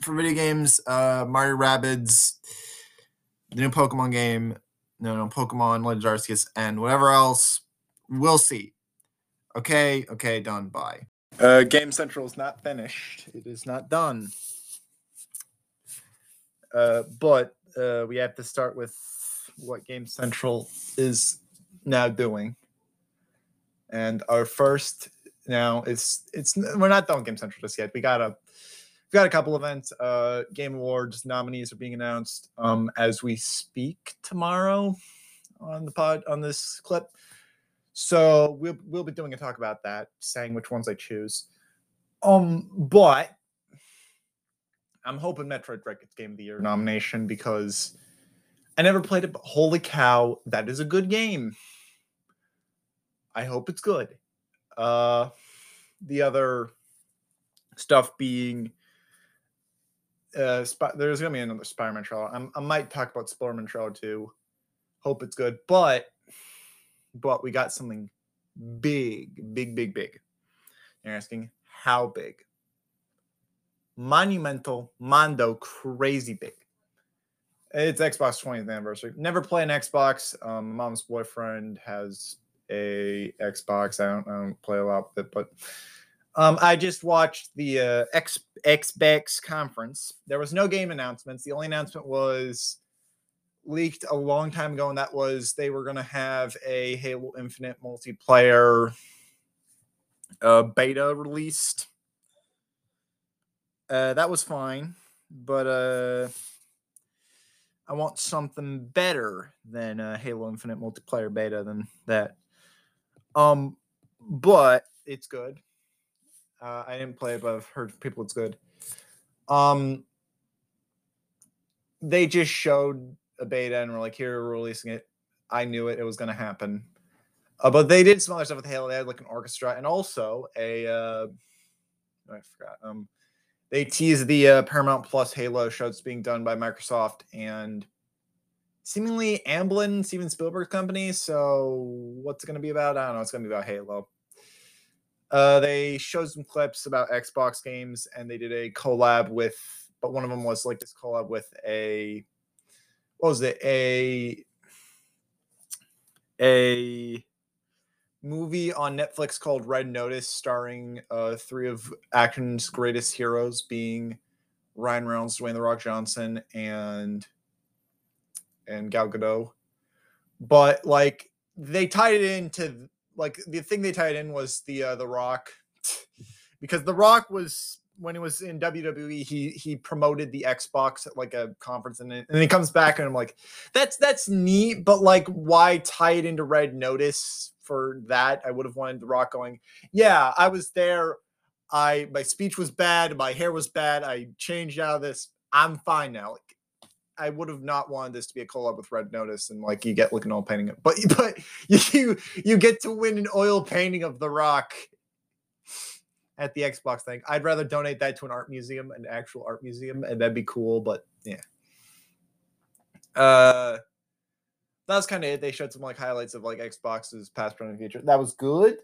for video games, uh, Mario Rabbids, the new Pokemon game, no, no, Pokemon Legends Arceus, and whatever else. We'll see. Okay, okay, done. Bye. Uh, Game Central is not finished. It is not done. Uh, but uh, we have to start with what Game Central is now doing. And our first now it's it's we're not done with Game Central just yet. We got a we got a couple events. Uh, Game Awards nominees are being announced um, as we speak tomorrow on the pod on this clip. So we'll we'll be doing a talk about that, saying which ones I choose. Um, but I'm hoping Metroid Dread gets Game of the Year nomination because I never played it, but holy cow, that is a good game. I hope it's good. Uh, the other stuff being uh, Sp- there's gonna be another Spider-Man trailer. I'm, I might talk about Spider-Man trailer too. Hope it's good, but but we got something big, big, big, big. You're asking how big? Monumental, Mondo, crazy big. It's Xbox 20th anniversary. Never play an Xbox. Um, my mom's boyfriend has a Xbox. I don't, I don't play a lot with it, but um, I just watched the uh, X Xbox conference. There was no game announcements. The only announcement was leaked a long time ago, and that was they were going to have a Halo Infinite multiplayer uh, beta released. Uh, that was fine, but uh, I want something better than uh, Halo Infinite multiplayer beta than that. Um, but it's good. Uh, I didn't play it, but I've heard people it's good. Um, they just showed a beta and we're like, "Here, we're releasing it." I knew it; it was going to happen. Uh, but they did some other stuff with Halo. They had like an orchestra and also a uh, I forgot um they teased the uh, Paramount Plus Halo show that's being done by Microsoft and seemingly Amblin, Steven Spielberg's company. So what's it going to be about? I don't know. It's going to be about Halo. Uh, they showed some clips about Xbox games and they did a collab with, but one of them was like this collab with a, what was it? A, a movie on Netflix called Red Notice, starring uh, three of action's greatest heroes, being Ryan Reynolds, Dwayne the Rock Johnson, and and Gal Gadot. But like they tied it into like the thing they tied in was the uh, the Rock because the Rock was when he was in WWE, he he promoted the Xbox at like a conference, and then, and then he comes back, and I'm like, that's that's neat, but like, why tie it into Red Notice for that? I would have wanted The Rock going, yeah, I was there. I my speech was bad, my hair was bad. I changed out of this. I'm fine now. Like, I would have not wanted this to be a collab with Red Notice, and like you get looking all painting it, but but you you get to win an oil painting of The Rock at the Xbox thing. I'd rather donate that to an art museum, an actual art museum, and that'd be cool. But yeah, uh, that was kind of it. They showed some like highlights of like Xbox's past, present, and future. That was good,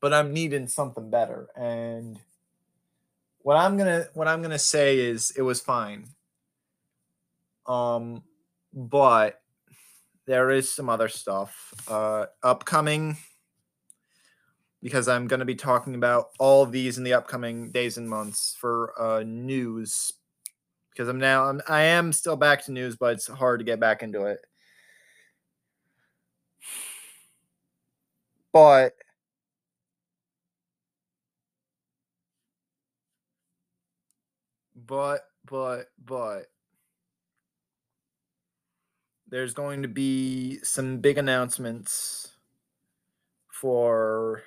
but I'm needing something better. And what I'm gonna what I'm gonna say is it was fine. Um, but there is some other stuff uh upcoming because I'm going to be talking about all these in the upcoming days and months for uh, news. Because I'm now I'm, I am still back to news, but it's hard to get back into it. But but but but there's going to be some big announcements for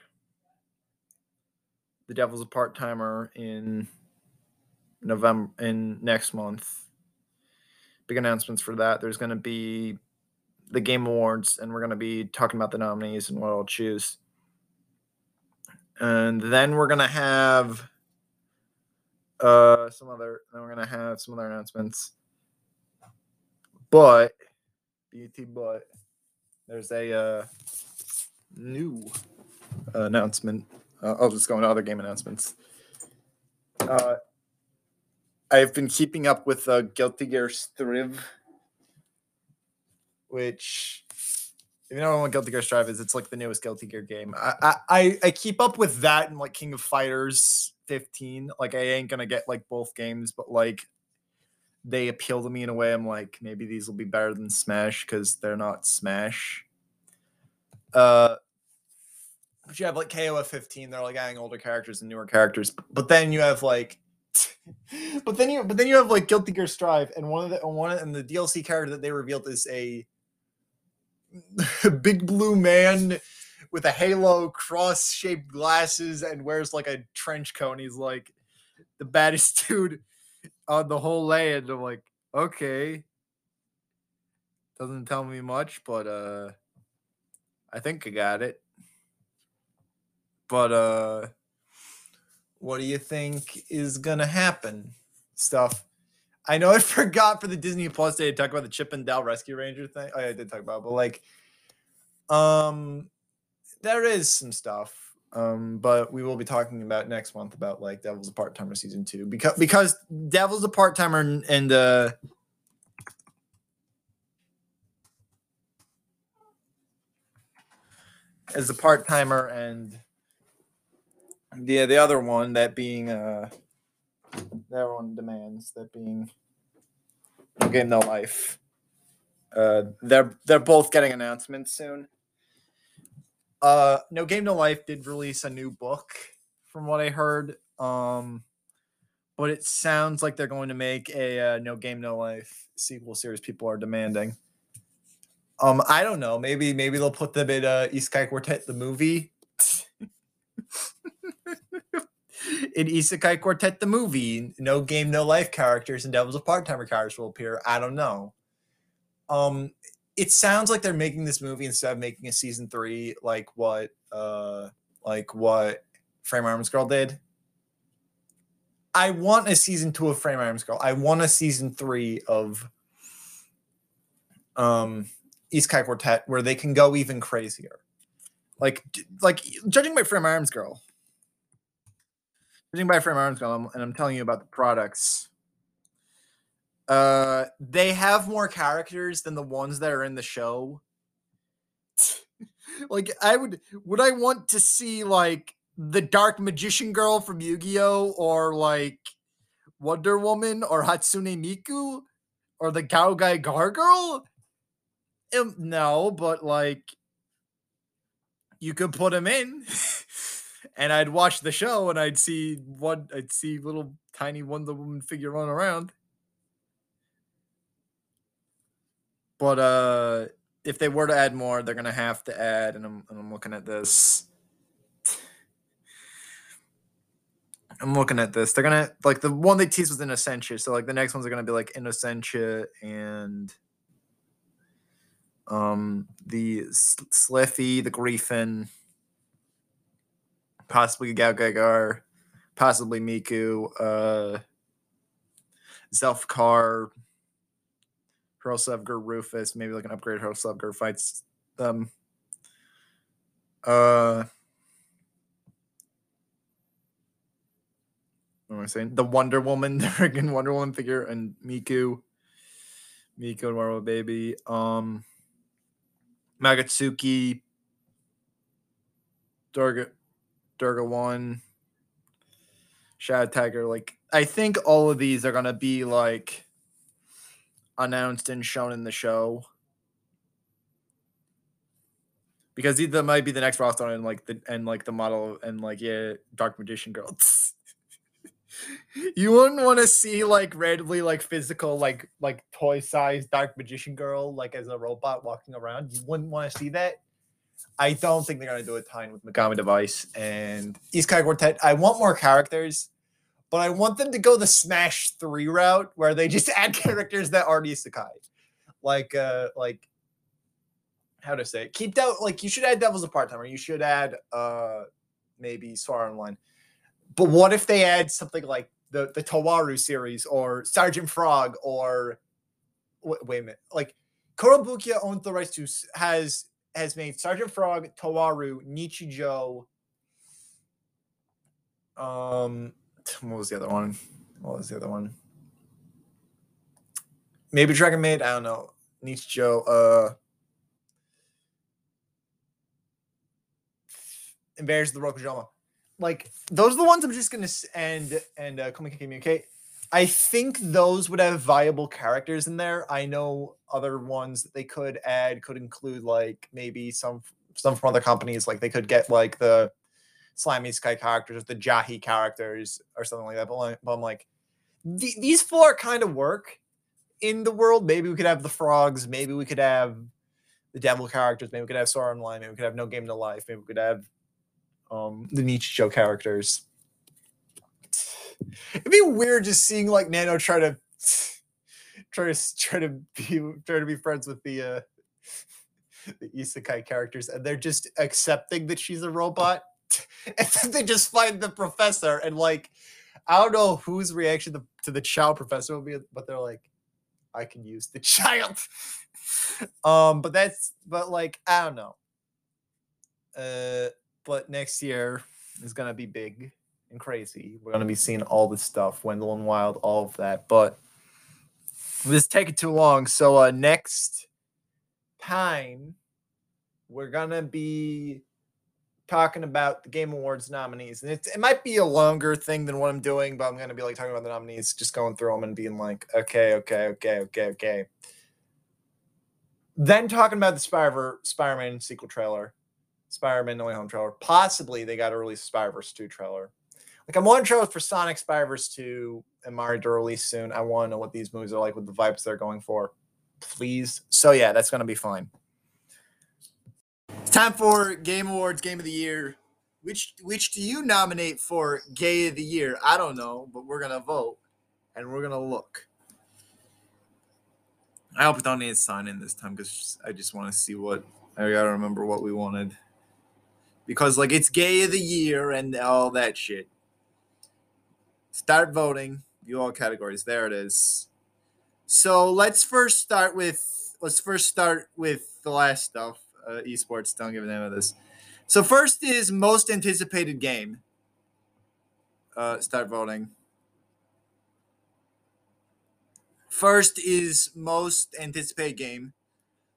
the Devil's a part timer in November in next month. Big announcements for that. There's going to be the Game Awards, and we're going to be talking about the nominees and what I'll choose. And then we're going to have uh some other. Then we're going to have some other announcements. But but there's a uh, new announcement uh, I'll just go into other game announcements. Uh, I've been keeping up with uh, Guilty Gear Strive, which, if you don't know what Guilty Gear Strive is, it's like the newest Guilty Gear game. I, I, I keep up with that and like King of Fighters 15. Like, I ain't gonna get like both games, but like they appeal to me in a way. I'm like, maybe these will be better than Smash because they're not Smash. Uh, but you have like KOF 15, they're like adding older characters and newer characters. But then you have like but then you but then you have like Guilty Gear Strive, and one of the one and the DLC character that they revealed is a big blue man with a halo, cross-shaped glasses, and wears like a trench coat. And he's like the baddest dude on the whole land. I'm like, okay. Doesn't tell me much, but uh I think I got it. But uh what do you think is gonna happen? Stuff. I know I forgot for the Disney Plus Day to talk about the Chip and Dale Rescue Ranger thing. Oh, yeah, I did talk about, it, but like, um, there is some stuff. Um, but we will be talking about next month about like Devil's a Part Timer season two because because Devil's a Part Timer and, and uh as a part timer and the the other one that being uh other one demands that being no game no life. Uh they're they're both getting announcements soon. Uh no game no life did release a new book from what i heard um but it sounds like they're going to make a uh, no game no life sequel series people are demanding. Um i don't know. Maybe maybe they'll put them in uh isekai quartet the movie in Isekai Quartet the movie, no game, no life characters and Devils of Part Timer characters will appear. I don't know. Um, it sounds like they're making this movie instead of making a season three, like what, uh, like what Frame Arms Girl did. I want a season two of Frame Arms Girl. I want a season three of um Isekai Quartet where they can go even crazier. Like like judging by Frame Arms Girl. Judging by Frame Arms Girl, and I'm telling you about the products. Uh they have more characters than the ones that are in the show. like I would would I want to see like the Dark Magician Girl from Yu Gi Oh! or like Wonder Woman or Hatsune Miku or the Gaogai Gargoyle? Um, no, but like you could put him in and I'd watch the show and I'd see what I'd see little tiny Wonder Woman figure run around. But uh if they were to add more, they're gonna have to add, and I'm and I'm looking at this I'm looking at this. They're gonna like the one they teased was Innocentia. So like the next ones are gonna be like Innocentia and um the Sliffy, the Griffin, possibly GaoGaiGar, possibly Miku, uh Zelfikar, Hresvelgr, Rufus, maybe like an upgrade Hresvelgr fights them. Uh what am I saying? The Wonder Woman, the freaking Wonder Woman figure, and Miku, Miku and Marvel Baby, um, Magatsuki, Durga, Durga One, Shadow Tiger. Like, I think all of these are gonna be like announced and shown in the show because either might be the next roster and like the and like the model and like yeah, Dark Magician Girl. you wouldn't want to see like randomly like physical like like toy sized dark magician girl like as a robot walking around. You wouldn't want to see that. I don't think they're to do a time with megami device and Isekai quartet. I want more characters but i want them to go the smash 3 route where they just add characters that aren't isekai. Like uh like how to say it? Keep out like you should add devils a part-timer you should add uh maybe Sword Online but what if they add something like the the Tawaru series or Sergeant Frog or wait, wait a minute, like Kotobukiya owns the rights to has has made Sergeant Frog, Tawaru, Nichijou. Um, what was the other one? What was the other one? Maybe Dragon Maid. I don't know. Nichijou. Uh, of the Rokujama like those are the ones I'm just gonna and and uh, communicate. I think those would have viable characters in there. I know other ones that they could add could include like maybe some some from other companies. Like they could get like the Slimy Sky characters, the Jahi characters, or something like that. But, like, but I'm like, th- these four kind of work in the world. Maybe we could have the frogs. Maybe we could have the devil characters. Maybe we could have Sora Online. Maybe we could have No Game No Life. Maybe we could have um, the Nichijou characters. It'd be weird just seeing like Nano try to try to try to be try to be friends with the uh the isekai characters and they're just accepting that she's a robot and then they just find the professor and like I don't know whose reaction to, to the child professor will be, but they're like, I can use the child. um, but that's but like I don't know. Uh but next year is gonna be big and crazy. We're gonna be seeing all this stuff, Wendell and Wild, all of that. But this taking too long. So uh next time we're gonna be talking about the Game Awards nominees, and it, it might be a longer thing than what I'm doing, but I'm gonna be like talking about the nominees, just going through them and being like, okay, okay, okay, okay, okay. Then talking about the Spider Spider-Man sequel trailer, Spider-Man No Way Home trailer. Possibly they got to release Spider-Verse 2 trailer. Like I'm on trailer for Sonic Spider-Verse 2 and Mario to release soon. I want to know what these movies are like with the vibes they're going for. Please. So yeah, that's gonna be fine. It's time for Game Awards Game of the Year. Which which do you nominate for Gay of the Year? I don't know, but we're gonna vote and we're gonna look. I hope we don't need to sign in this time because I just want to see what I gotta remember what we wanted because like it's gay of the year and all that shit. Start voting. View all categories. There it is. So let's first start with let's first start with the last stuff. Uh, esports. Don't give a name of this. So first is most anticipated game. Uh, start voting. First is most anticipated game.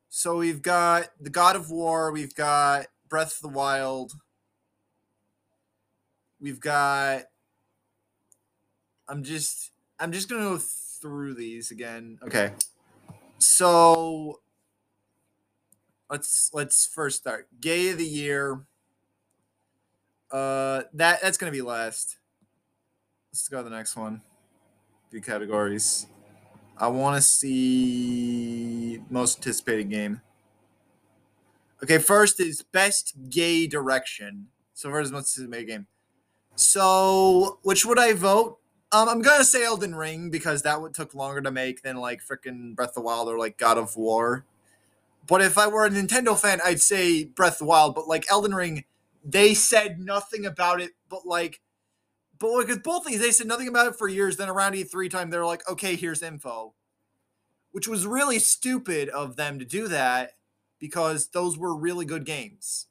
So we've got the God of War. We've got Breath of the Wild. We've got. I'm just. I'm just gonna go through these again. Okay. So let's let's first start. Gay of the year. Uh that that's gonna be last. Let's go to the next one. Few categories. I want to see most anticipated game. Okay, first is best gay direction. So first most anticipated game. So which would I vote? Um, I'm gonna say Elden Ring because that would took longer to make than like freaking Breath of the Wild or like God of War. But if I were a Nintendo fan, I'd say Breath of the Wild. But like Elden Ring, they said nothing about it. But like, but like with both things, they said nothing about it for years. Then around E3 time, they're like, okay, here's info, which was really stupid of them to do that because those were really good games.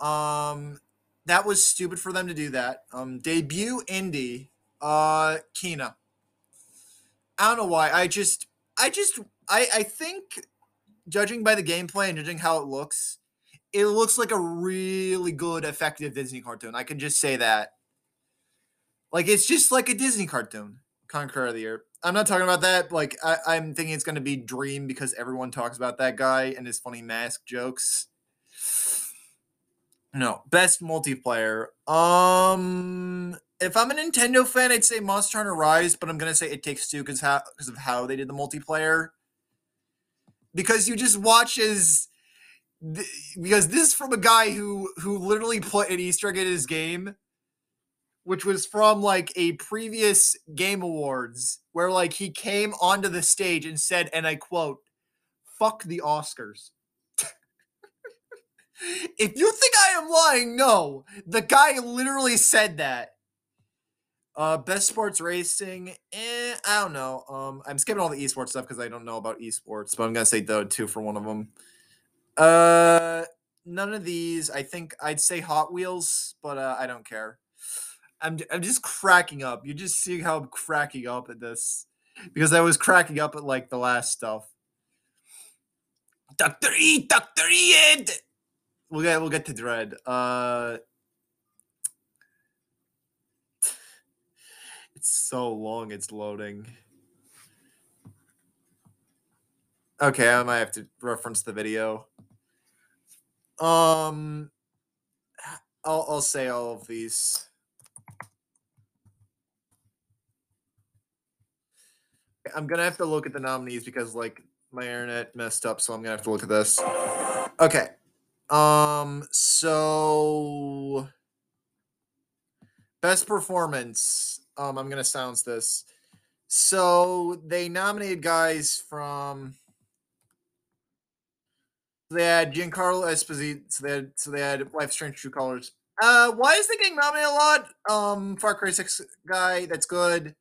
Um, that was stupid for them to do that. Um, debut indie, uh, Kena. I don't know why. I just, I just, I, I think, judging by the gameplay and judging how it looks, it looks like a really good, effective Disney cartoon. I can just say that. Like it's just like a Disney cartoon. Conqueror of the Year. I'm not talking about that. Like I, I'm thinking it's going to be Dream because everyone talks about that guy and his funny mask jokes. No, best multiplayer. Um, if I'm a Nintendo fan, I'd say Monster Hunter Rise, but I'm gonna say It Takes Two because how because of how they did the multiplayer. Because you just watch as th- because this is from a guy who who literally put an Easter egg in his game, which was from like a previous Game Awards where like he came onto the stage and said, and I quote, "Fuck the Oscars." if you think I am lying, no. The guy literally said that. Uh, best sports racing, eh, I don't know. Um, I'm skipping all the esports stuff because I don't know about esports, but I'm gonna say Dota 2 for one of them. Uh, none of these. I think I'd say Hot Wheels, but uh, I don't care. I'm I'm just cracking up. You just see how I'm cracking up at this because I was cracking up at like the last stuff. Doctor E, Doctor E, we'll get we'll get to Dread. Uh, it's so long. It's loading. Okay, I might have to reference the video. Um, I'll I'll say all of these. I'm gonna have to look at the nominees because like my internet messed up, so I'm gonna have to look at this. Okay. Um, so best performance. Um, I'm gonna sounds this. So they nominated guys from. They had Giancarlo Esposito. So they had so they had Life Strange True Colors. Uh, why is they getting nominated a lot? Um, Far Cry Six guy. That's good.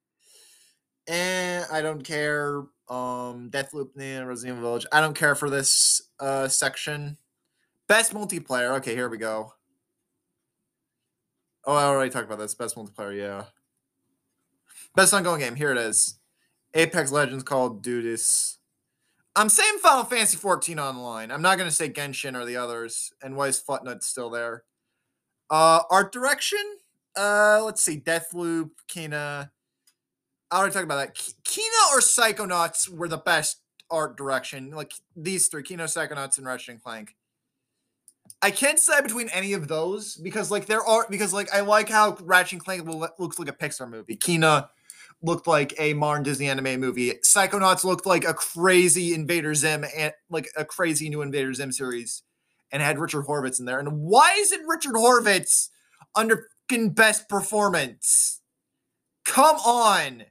And I don't care. Um, Deathloop and Resident Village. I don't care for this uh section. Best multiplayer. Okay, here we go. Oh, I already talked about this. Best multiplayer, yeah. Best ongoing game. Here it is. Apex Legends called Dudes. I'm saying Final Fantasy 14 online. I'm not gonna say Genshin or the others. And why is Flutnut still there? Uh art direction. Uh let's see. Deathloop, Kena. I already talked about that. Kena or Psychonauts were the best art direction. Like these three, Kena, Psychonauts, and Ratchet and Clank. I can't decide between any of those because like there are because like I like how Ratchet and Clank looks like a Pixar movie. Kena looked like a modern Disney anime movie. Psychonauts looked like a crazy Invader Zim and like a crazy new Invader Zim series, and had Richard Horvitz in there. And why isn't Richard Horvitz under best performance? Come on.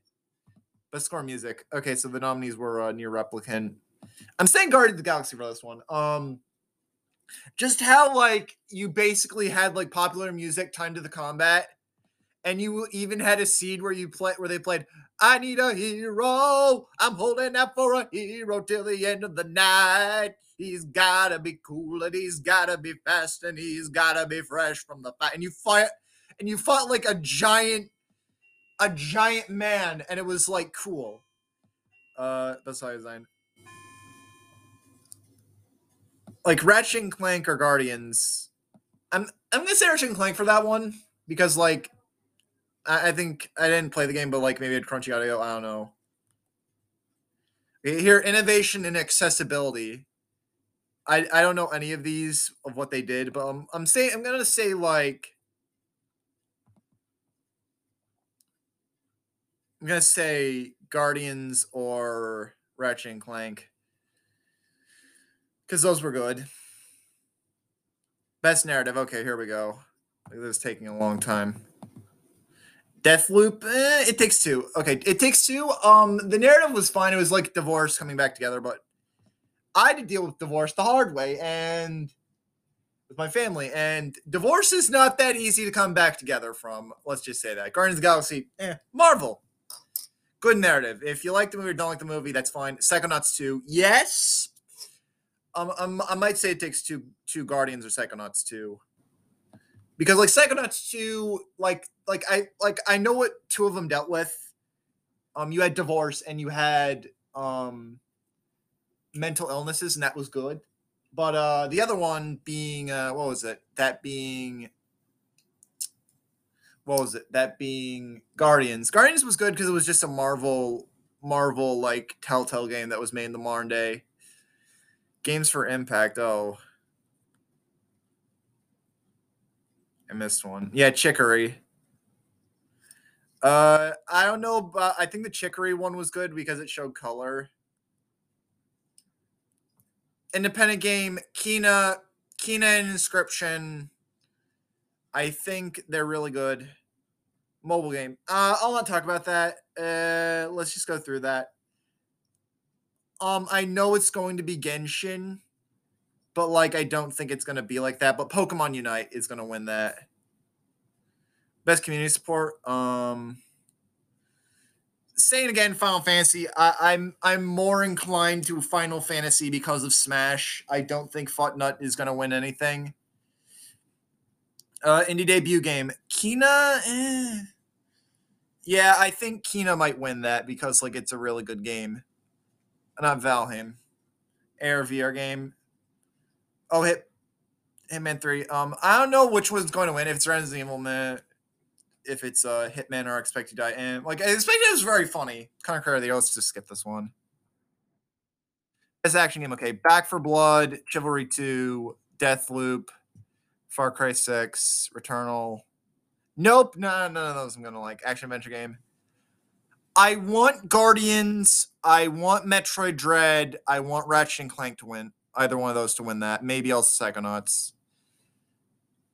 Best score music. Okay, so the nominees were uh, NieR Replicant. I'm saying Guardians of the Galaxy for this one. Um, just how like you basically had like popular music timed to the combat and you even had a scene where you play where they played i need a hero i'm holding out for a hero till the end of the night he's gotta be cool and he's gotta be fast and he's gotta be fresh from the fight and you fight and you fought like a giant a giant man and it was like cool uh that's how i designed like Ratchet and Clank or Guardians. I'm I'm gonna say Ratchet and Clank for that one because like I, I think I didn't play the game, but like maybe it's crunchy audio. I don't know. Here, innovation and accessibility. I I don't know any of these of what they did, but I'm I'm saying I'm gonna say like I'm gonna say Guardians or Ratchet and Clank because those were good. Best narrative. Okay, here we go. This is taking a long time. Deathloop. Eh, it takes two. Okay, it takes two. Um, the narrative was fine. It was like divorce coming back together, but I had to deal with divorce the hard way and with my family. And divorce is not that easy to come back together from. Let's just say that. Guardians of the Galaxy. Eh, Marvel. Good narrative. If you like the movie or don't like the movie, that's fine. Psychonauts 2. Yes, um, um, I might say it takes two two Guardians or Psychonauts two, because like Psychonauts two, like like I like I know what two of them dealt with. Um, you had divorce and you had um mental illnesses, and that was good. But uh, the other one being uh, what was it? That being what was it? That being Guardians. Guardians was good because it was just a Marvel Marvel like Telltale game that was made in the modern day Games for Impact. Oh. I missed one. Yeah, Chicory. Uh, I don't know, but I think the Chicory one was good because it showed color. Independent game, Kena. Kena and Inscryption. I think they're really good. Mobile game. Uh, I'll not talk about that. Uh, let's just go through that. Um, I know it's going to be Genshin, but like I don't think it's gonna be like that. But Pokemon Unite is gonna win that. Best community support. Um saying again, Final Fantasy. I, am I'm, I'm more inclined to Final Fantasy because of Smash. I don't think Futnut is gonna win anything. Uh indie debut game. Kena eh. Yeah, I think Kena might win that because like it's a really good game not Valheim, Air VR game. Oh, hit Hitman Three. Um, I don't know which one's going to win. If it's Resident Evil, man, if it's uh Hitman or Expect to Die, and like I expect it was very funny. Kind of crazy. Let's just skip this one. Best action game. Okay, Back 4 Blood, Chivalry Two, Deathloop, Far Cry Six, Returnal. Nope, no, none of those I'm gonna like. Action adventure game. I want Guardians. I want Metroid Dread. I want Ratchet and Clank to win. Either one of those to win that. Maybe also Psychonauts.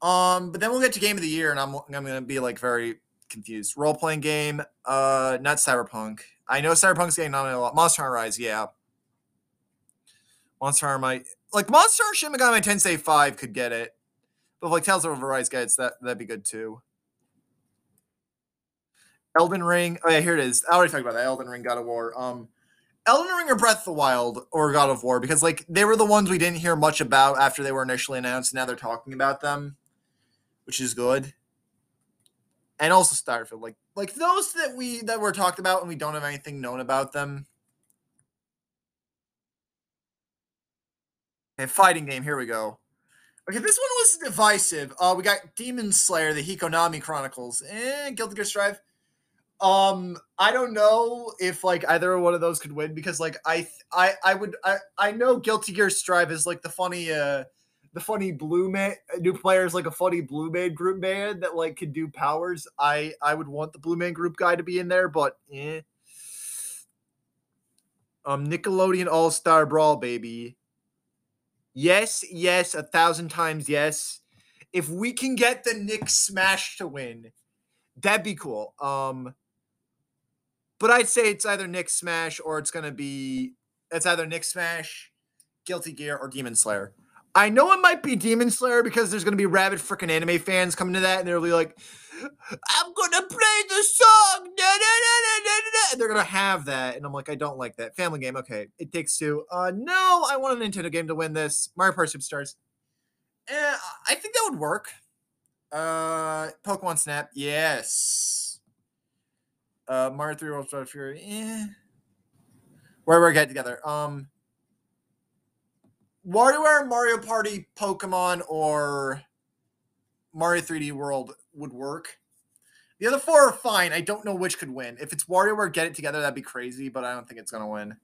Um, but then we'll get to game of the year, and I'm I'm gonna be like very confused. Role playing game. Uh, not Cyberpunk. I know Cyberpunk's getting nominated a lot. Monster Hunter Rise, yeah. Monster Hunter might like Monster Shin Megami Tensei Five could get it, but if, like Tales of Arise gets that, that'd be good too. Elden Ring. Oh yeah, here it is. I already talked about that. Elden Ring, God of War. Um, Elden Ring or Breath of the Wild or God of War because like they were the ones we didn't hear much about after they were initially announced. And Now they're talking about them, which is good. And also Starfield, like like those that we that were talked about and we don't have anything known about them. And fighting game, here we go. Okay, this one was divisive. Uh, we got Demon Slayer, the Hinokami Chronicles, and Guilty Gear Strive. Um, I don't know if like either one of those could win because like I I I would I I know Guilty Gear Strive is like the funny uh the funny blue man new players like a funny blue man group man that like can do powers. I I would want the blue man group guy to be in there, but eh. Um, Nickelodeon All Star Brawl, baby. Yes, yes, a thousand times yes. If we can get the Nick Smash to win, that'd be cool. Um, but I'd say it's either Nick Smash or it's to be it's either Nick Smash, Guilty Gear, or Demon Slayer. I know it might be Demon Slayer because there's gonna be rabid freaking anime fans coming to that, and they'll be like, "I'm gonna play the song," da, da, da, and they're gonna have that, and I'm like, I don't like that. Family game, okay. It takes two. Uh, no, I want a Nintendo game to win this. Mario Party Superstars. Eh, I think that would work. Uh, Pokemon Snap, yes. Uh, Mario Three World Star Fury, eh. Where we get together. Um, WarioWare, Mario Party, Pokemon, or Mario 3D World would work. The other four are fine. I don't know which could win. If it's WarioWare, get it together. That'd be crazy, but I don't think it's gonna win.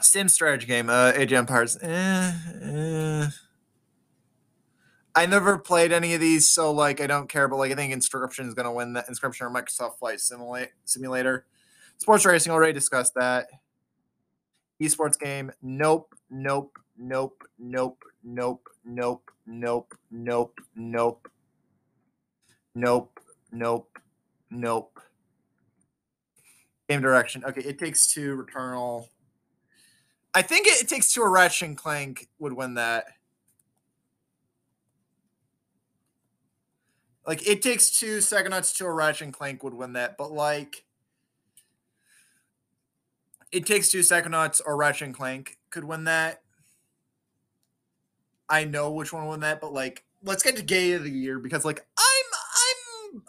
Sim strategy game. Uh, Age of Empires. Eh, eh. I never played any of these, so like I don't care. But like I think Inscryption is gonna win that. Inscryption or Microsoft Flight Simulate Simulator. Sports racing. Already discussed that. Esports game. Nope. Nope. Nope. Nope. Nope. Nope. Nope. Nope. Nope. Nope. Nope. Nope. Game direction. Okay, it takes two. Returnal. I think it, it takes two. A Ratchet and Clank would win that. Like it takes two. Psychonauts to a Ratchet and Clank would win that, but like it takes two Psychonauts or Ratchet and Clank could win that. I know which one win that, but like, let's get to Gay of the Year because like I'm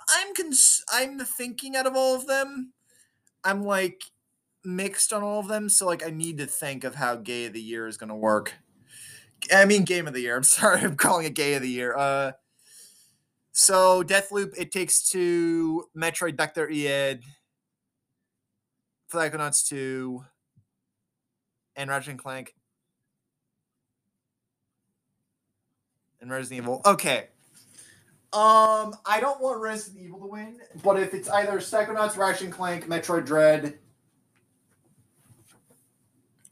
I'm cons- I'm thinking out of all of them. I'm like mixed on all of them, so like I need to think of how Gay of the Year is gonna work. I mean, Game of the Year. I'm sorry, I'm calling it Gay of the Year. Uh, so Deathloop, it takes two. Metroid Dread, Psychonauts 2, and Ratchet and Clank. And Resident Evil. Okay. Um, I don't want Resident Evil to win, but if it's either Psychonauts, Ratchet Clank, Metroid Dread,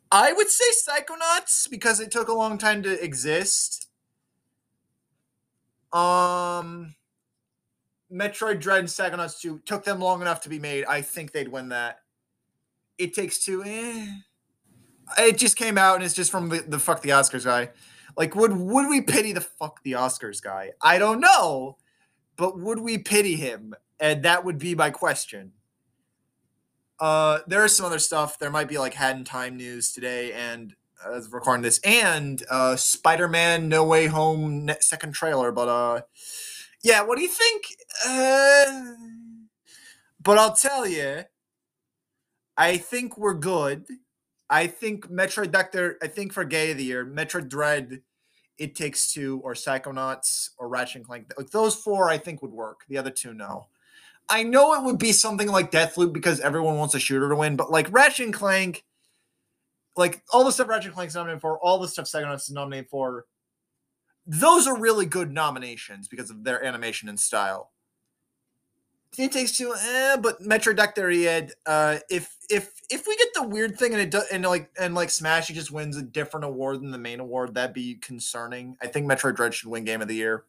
I would say Psychonauts because it took a long time to exist. Um, Metroid Dread and Psychonauts 2 took them long enough to be made. I think they'd win that. It takes two. Eh. It just came out and it's just from the, the fuck the Oscars guy. Like, would would we pity the fuck the Oscars guy? I don't know, but would we pity him? And that would be my question. Uh, there is some other stuff. There might be like Hat in Time news today, and uh, as recording this, and uh, Spider-Man No Way Home second trailer. But uh, yeah, what do you think? Uh, but I'll tell you, I think we're good. I think Metroid Doctor, I think for Gay of the Year, Metroid Dread, It Takes Two, or Psychonauts, or Ratchet and Clank. Those four I think would work. The other two, no. I know it would be something like Deathloop because everyone wants a shooter to win, but like Ratchet and Clank, like all the stuff Ratchet and Clank's nominated for, all the stuff Psychonauts is nominated for, those are really good nominations because of their animation and style. It takes two, eh, but Metro Dread, uh, if if if we get the weird thing and it does and like and like Smash he just wins a different award than the main award, that'd be concerning. I think Metroid Dread should win Game of the Year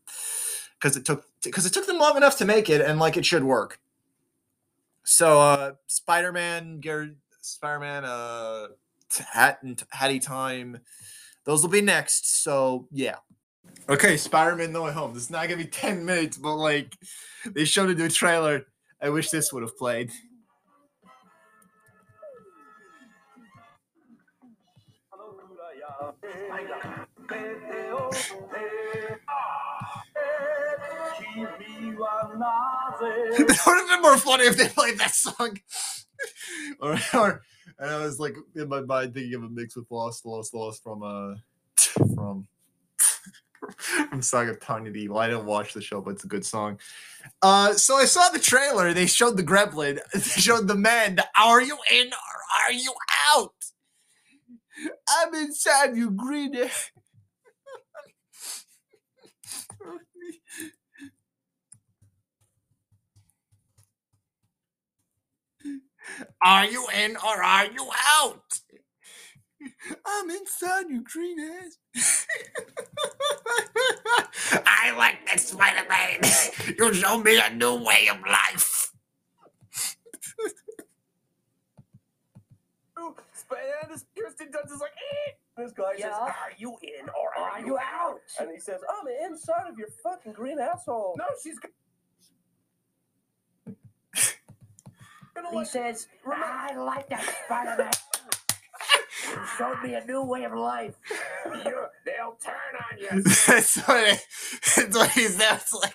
because it took because it took them long enough to make it and like it should work. So uh Spider-Man, Gary Spider-Man, uh Hat and Hattie Time, those will be next. So yeah. Okay, Spider-Man No Way Home. This is not gonna be 10 minutes, but like they showed a new trailer. I wish this would have played. it would have been more funny if they played that song. or, or and I was like in my mind thinking of a mix with Lost, Lost, Lost from uh from from Saga Tanya the Evil. I didn't watch the show, but it's a good song. Uh, so I saw the trailer. They showed the Gremlin. They showed the man. The, are you in or are you out? I'm inside you, green. Are you in or are you out? I'm inside you, green ass. I like that Spider Man. You show me a new way of life. And this Kirsten Dunst is like, eh. this guy Yeah. says, "Are you in or are you out?" And he says, I'm inside of your fucking green asshole. No, she's gonna He let says, I like that Spider-Man. You showed me a new way of life. you, they'll turn on you. that's what it, that's what he sounds like.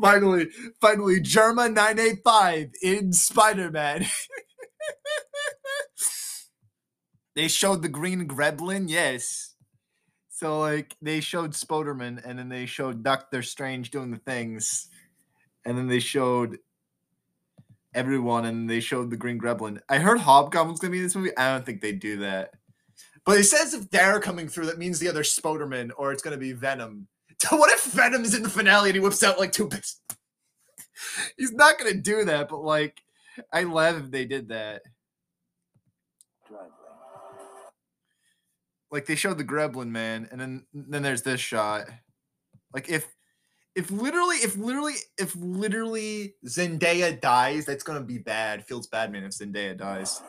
Finally, finally, Jerma nine eight five in Spider Man. they showed the Green Gremlin, yes. So like they showed Spoderman, and then they showed Doctor Strange doing the things, and then they showed everyone, and they showed the Green Gremlin. I heard Hobgoblin's gonna be in this movie. I don't think they do that. But it says if they're coming through, that means the other Spoderman, or it's gonna be Venom. What if Venom is in the finale and he whips out like two bits? He's not gonna do that, but like, I love if they did that. Like they showed the Gremlin man, and then then there's this shot. Like if if literally if literally if literally Zendaya dies, that's gonna be bad. Feels bad, man. If Zendaya dies,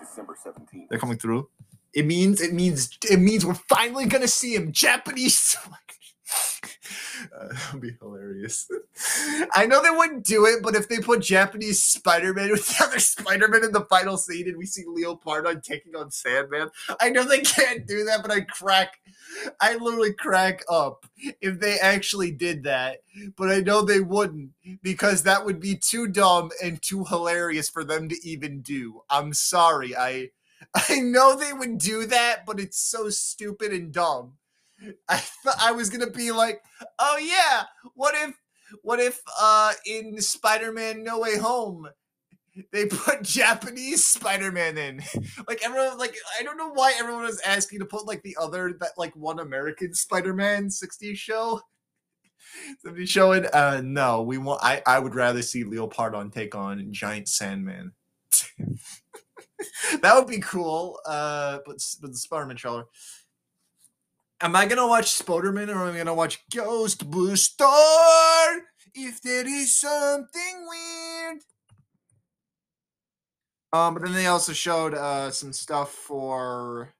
December 17th. they're coming through. It means it means it means we're finally gonna see him. Japanese. Uh, that would be hilarious. I know they wouldn't do it, but if they put Japanese Spider-Man with the other Spider-Man in the final scene and we see Leopardon taking on Sandman, I know they can't do that, but I crack I literally crack up if they actually did that. But I know they wouldn't because that would be too dumb and too hilarious for them to even do. I'm sorry. I I know they would do that, but it's so stupid and dumb. I thought I was gonna be like, oh yeah, what if what if uh in Spider-Man No Way Home they put Japanese Spider-Man in? like everyone like I don't know why everyone was asking to put like the other that like one American Spider-Man 60s show. Somebody showing uh no, we want I I would rather see Leopardon take on Giant Sandman. that would be cool. Uh but but the Spider-Man trailer. Am I gonna watch Spoderman or am I gonna watch Ghostbuster? If there is something weird. Um, but then they also showed uh some stuff for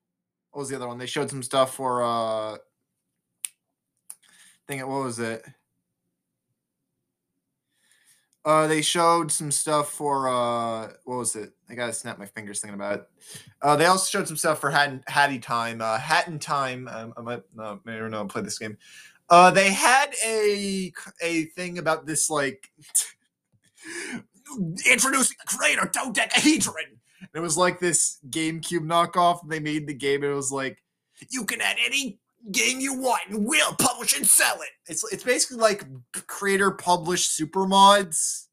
what was the other one? They showed some stuff for uh thing what was it? Uh, they showed some stuff for uh, what was it? I gotta snap my fingers thinking about it. Uh, they also showed some stuff for Hat Hattie Time. Uh, Hat in Time. Um, I might no, maybe I don't play this game. Uh, they had a a thing about this like introducing the creator dodecahedron. It was like this GameCube knockoff. They made the game, and it was like you can add any game you want, and we'll publish and sell it. It's it's basically like creator published super mods.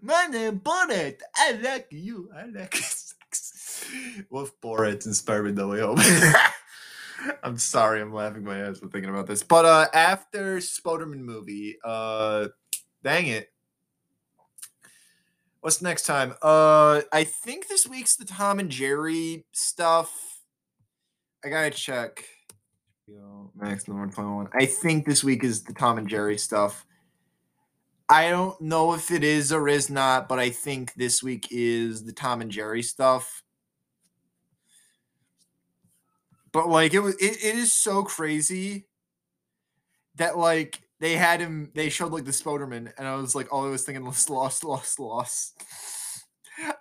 My name Bonnet. I like you. I like sex. Wolf Borat inspired No Way Home. I'm sorry, I'm laughing my ass for thinking about this. But uh after Spoderman movie, uh dang it. What's next time? Uh I think this week's the Tom and Jerry stuff. I gotta check. Max number 21. I think this week is the Tom and Jerry stuff. I don't know if it is or is not, but I think this week is the Tom and Jerry stuff. But like it was it, it is so crazy that like they had him they showed like the Spoderman and I was like all I was thinking was lost, lost, lost.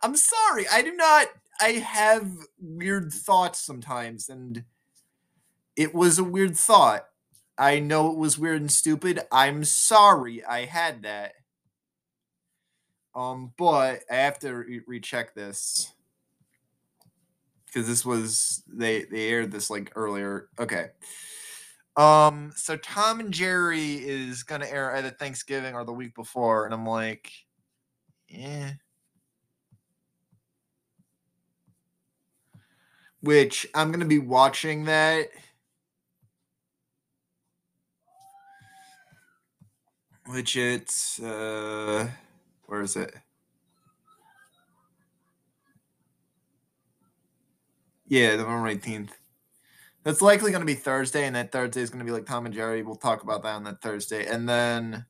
I'm sorry. I do not I have weird thoughts sometimes and it was a weird thought. I know it was weird and stupid. I'm sorry I had that. Um, but I have to re- recheck this because this was they they aired this like earlier. Okay. Um, so Tom and Jerry is gonna air either Thanksgiving or the week before, and I'm like, yeah. Which I'm gonna be watching that. Which it's uh where is it? Yeah, the November 18th. That's likely going to be Thursday, and that Thursday is going to be like Tom and Jerry. We'll talk about that on that Thursday. And then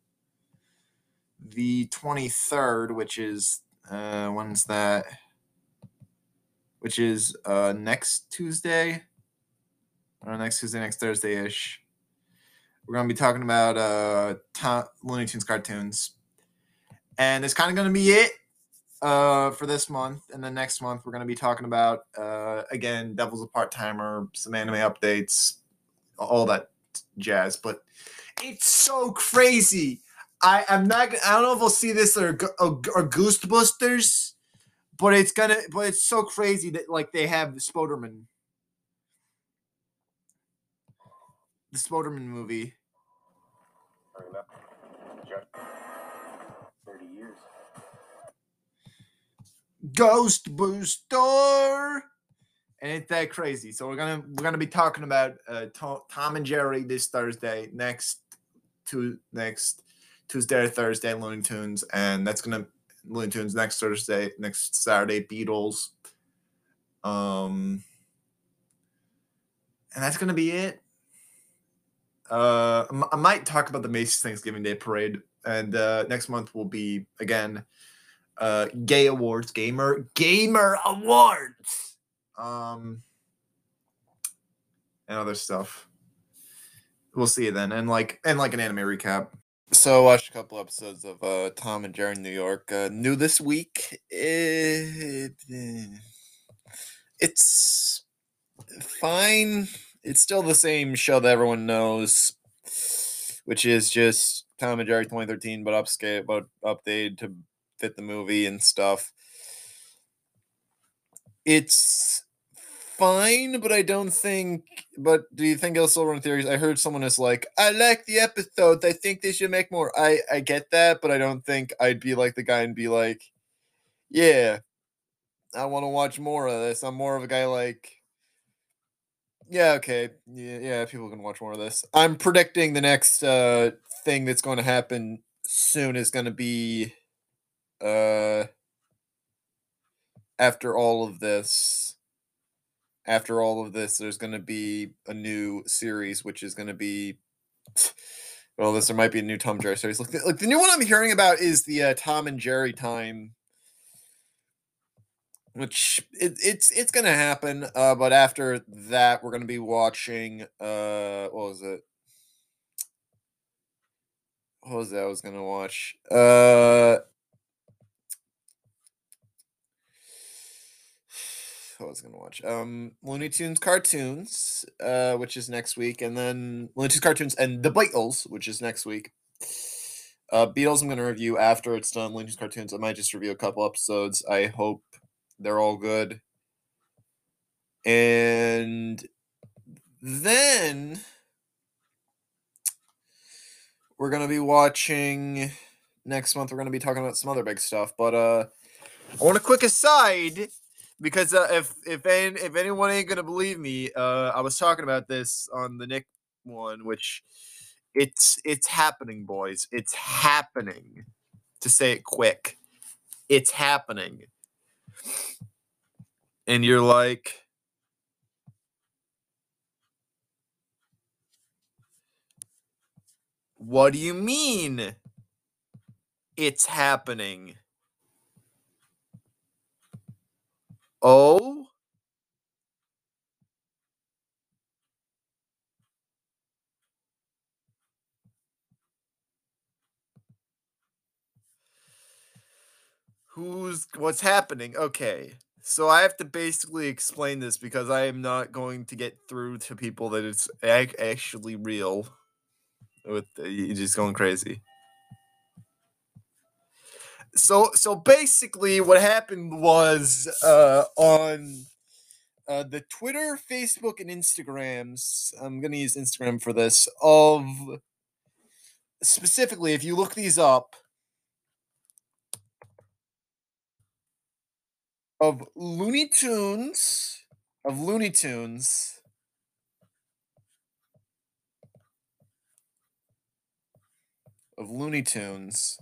the 23rd, which is, uh, when's that? which is uh next Tuesday or next Tuesday, next Thursday ish. We're gonna be talking about uh Tom, Looney Tunes cartoons, and it's kind of gonna be it uh for this month. And then next month we're gonna be talking about uh again Devil's a part timer, some anime updates, all that jazz. But it's so crazy. I I'm not. I don't know if we'll see this or or, or Ghostbusters, but it's gonna. But it's so crazy that like they have the Spoderman, the Spoderman movie. Hurry up. Just 30 years. Ghost Booster. And it's that crazy. So we're gonna we're gonna be talking about uh, Tom, and Jerry this Thursday, next to next Tuesday or Thursday, Looney Tunes, and that's gonna Looney Tunes next Thursday, next Saturday, Beatles. Um, and that's gonna be it. Uh, I might talk about the Macy's Thanksgiving Day Parade, and uh, next month will be again uh gay awards gamer gamer awards! Um and other stuff. We'll see you then and like and like an anime recap. So i watched a couple episodes of uh tom and jerry in new york. Uh new this week it, it's fine. It's still the same show that everyone knows which is just tom and jerry 2013 but upscale but updated to fit the movie and stuff. It's fine, but I don't think. But do you think it'll still run theories? I heard someone is like, "I like the episode. I think they should make more." I I get that, but I don't think I'd be like the guy and be like, "Yeah, I want to watch more of this." I'm more of a guy like. Yeah, okay. Yeah, yeah, people can watch more of this. I'm predicting the next uh thing that's going to happen soon is going to be uh after all of this after all of this there's going to be a new series which is going to be well this there might be a new tom jerry series. Like the, like the new one i'm hearing about is the uh, tom and jerry time which it, it's it's to happen uh but after that we're to be watching uh what was it? What was that i was to watch? Uh what was I gonna watch? Um, Looney Tunes cartoons, uh, which is next week, and then Looney Tunes cartoons and the Beatles, which is next week. Uh, Beatles, I'm gonna review after it's done. Looney Tunes cartoons, I might just review a couple episodes. I hope they're all good. And then we're gonna be watching next month. We're gonna be talking about some other big stuff, but uh, I want a quick aside because uh, if if any, if anyone ain't gonna believe me, uh, I was talking about this on the Nick one, which it's it's happening, boys. It's happening. To say it quick, it's happening. And you're like, what do you mean? It's happening. Oh? Who's what's happening? Okay. So I have to basically explain this because I am not going to get through to people that it's ac- actually real. With uh, just going crazy. So so basically what happened was uh on uh, the Twitter, Facebook, and Instagrams. I'm gonna use Instagram for this. Of specifically, if you look these up, of Looney Tunes, of Looney Tunes, of Looney Tunes.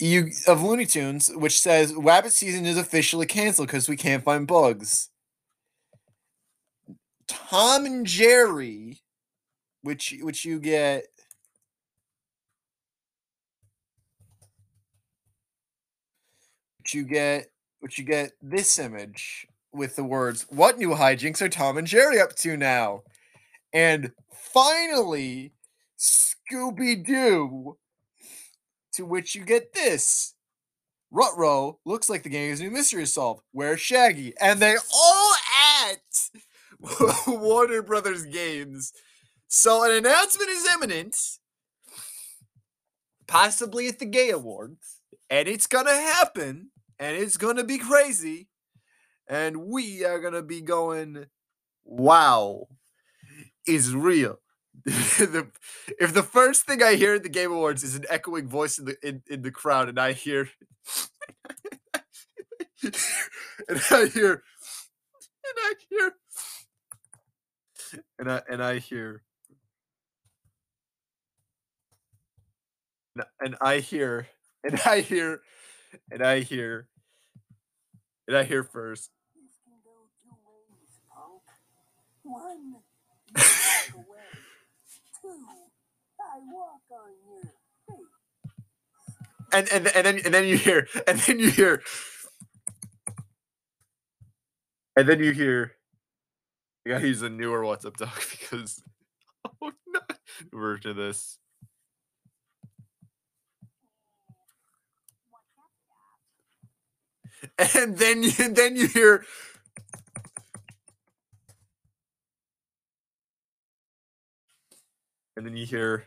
You of Looney Tunes, which says Rabbit season is officially canceled because we can't find bugs. Tom and Jerry, which which you get which you get which you get this image with the words, What new hijinks are Tom and Jerry up to now? And finally, Scooby Doo, to which you get this. Rutro looks like the game's new mystery is solved. Where's Shaggy? And they all at Warner Brothers Games. So an announcement is imminent, possibly at the Gay Awards, and it's gonna happen, and it's gonna be crazy, and we are gonna be going, wow, is real. the, if the first thing I hear at the Game Awards is an echoing voice in the in, in the crowd, and I hear, and I hear, and I hear, and I and I hear, and I hear, and I hear, and I hear, and I hear first. One, you walk away. Two, I walk on your face. And and and then and then you hear and then you hear and then you hear I gotta use a newer WhatsApp doc because oh no version of this. And then you then you hear and then you hear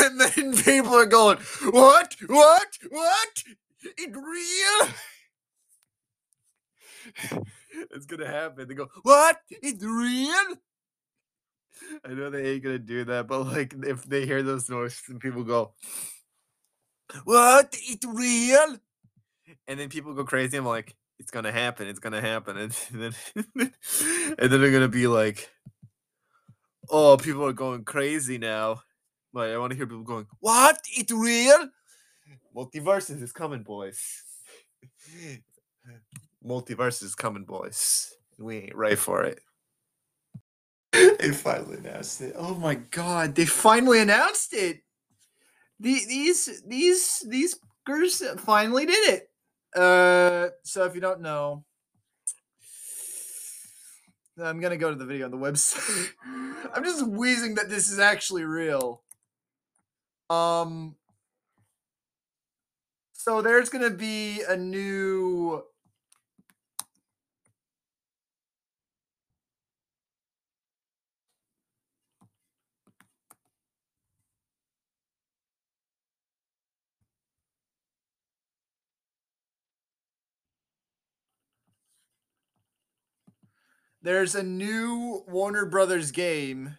And then people are going, What? What? What? It real? it's gonna happen. They go, What? It's real? I know they ain't gonna do that, but like if they hear those noises and people go, What? It's real? And then people go crazy. I'm like, it's gonna happen, it's gonna happen. And then and then they're gonna be like, Oh, people are going crazy now. Like I want to hear people going, "What? It real?" Multiverses is coming, boys. Multiverses is coming, boys. We ain't ready for it. they finally announced it. Oh my god, they finally announced it. The, these these these girls finally did it. Uh, so if you don't know, I'm gonna go to the video on the website. I'm just wheezing that this is actually real. Um. So there's gonna be a new. There's a new Warner Brothers game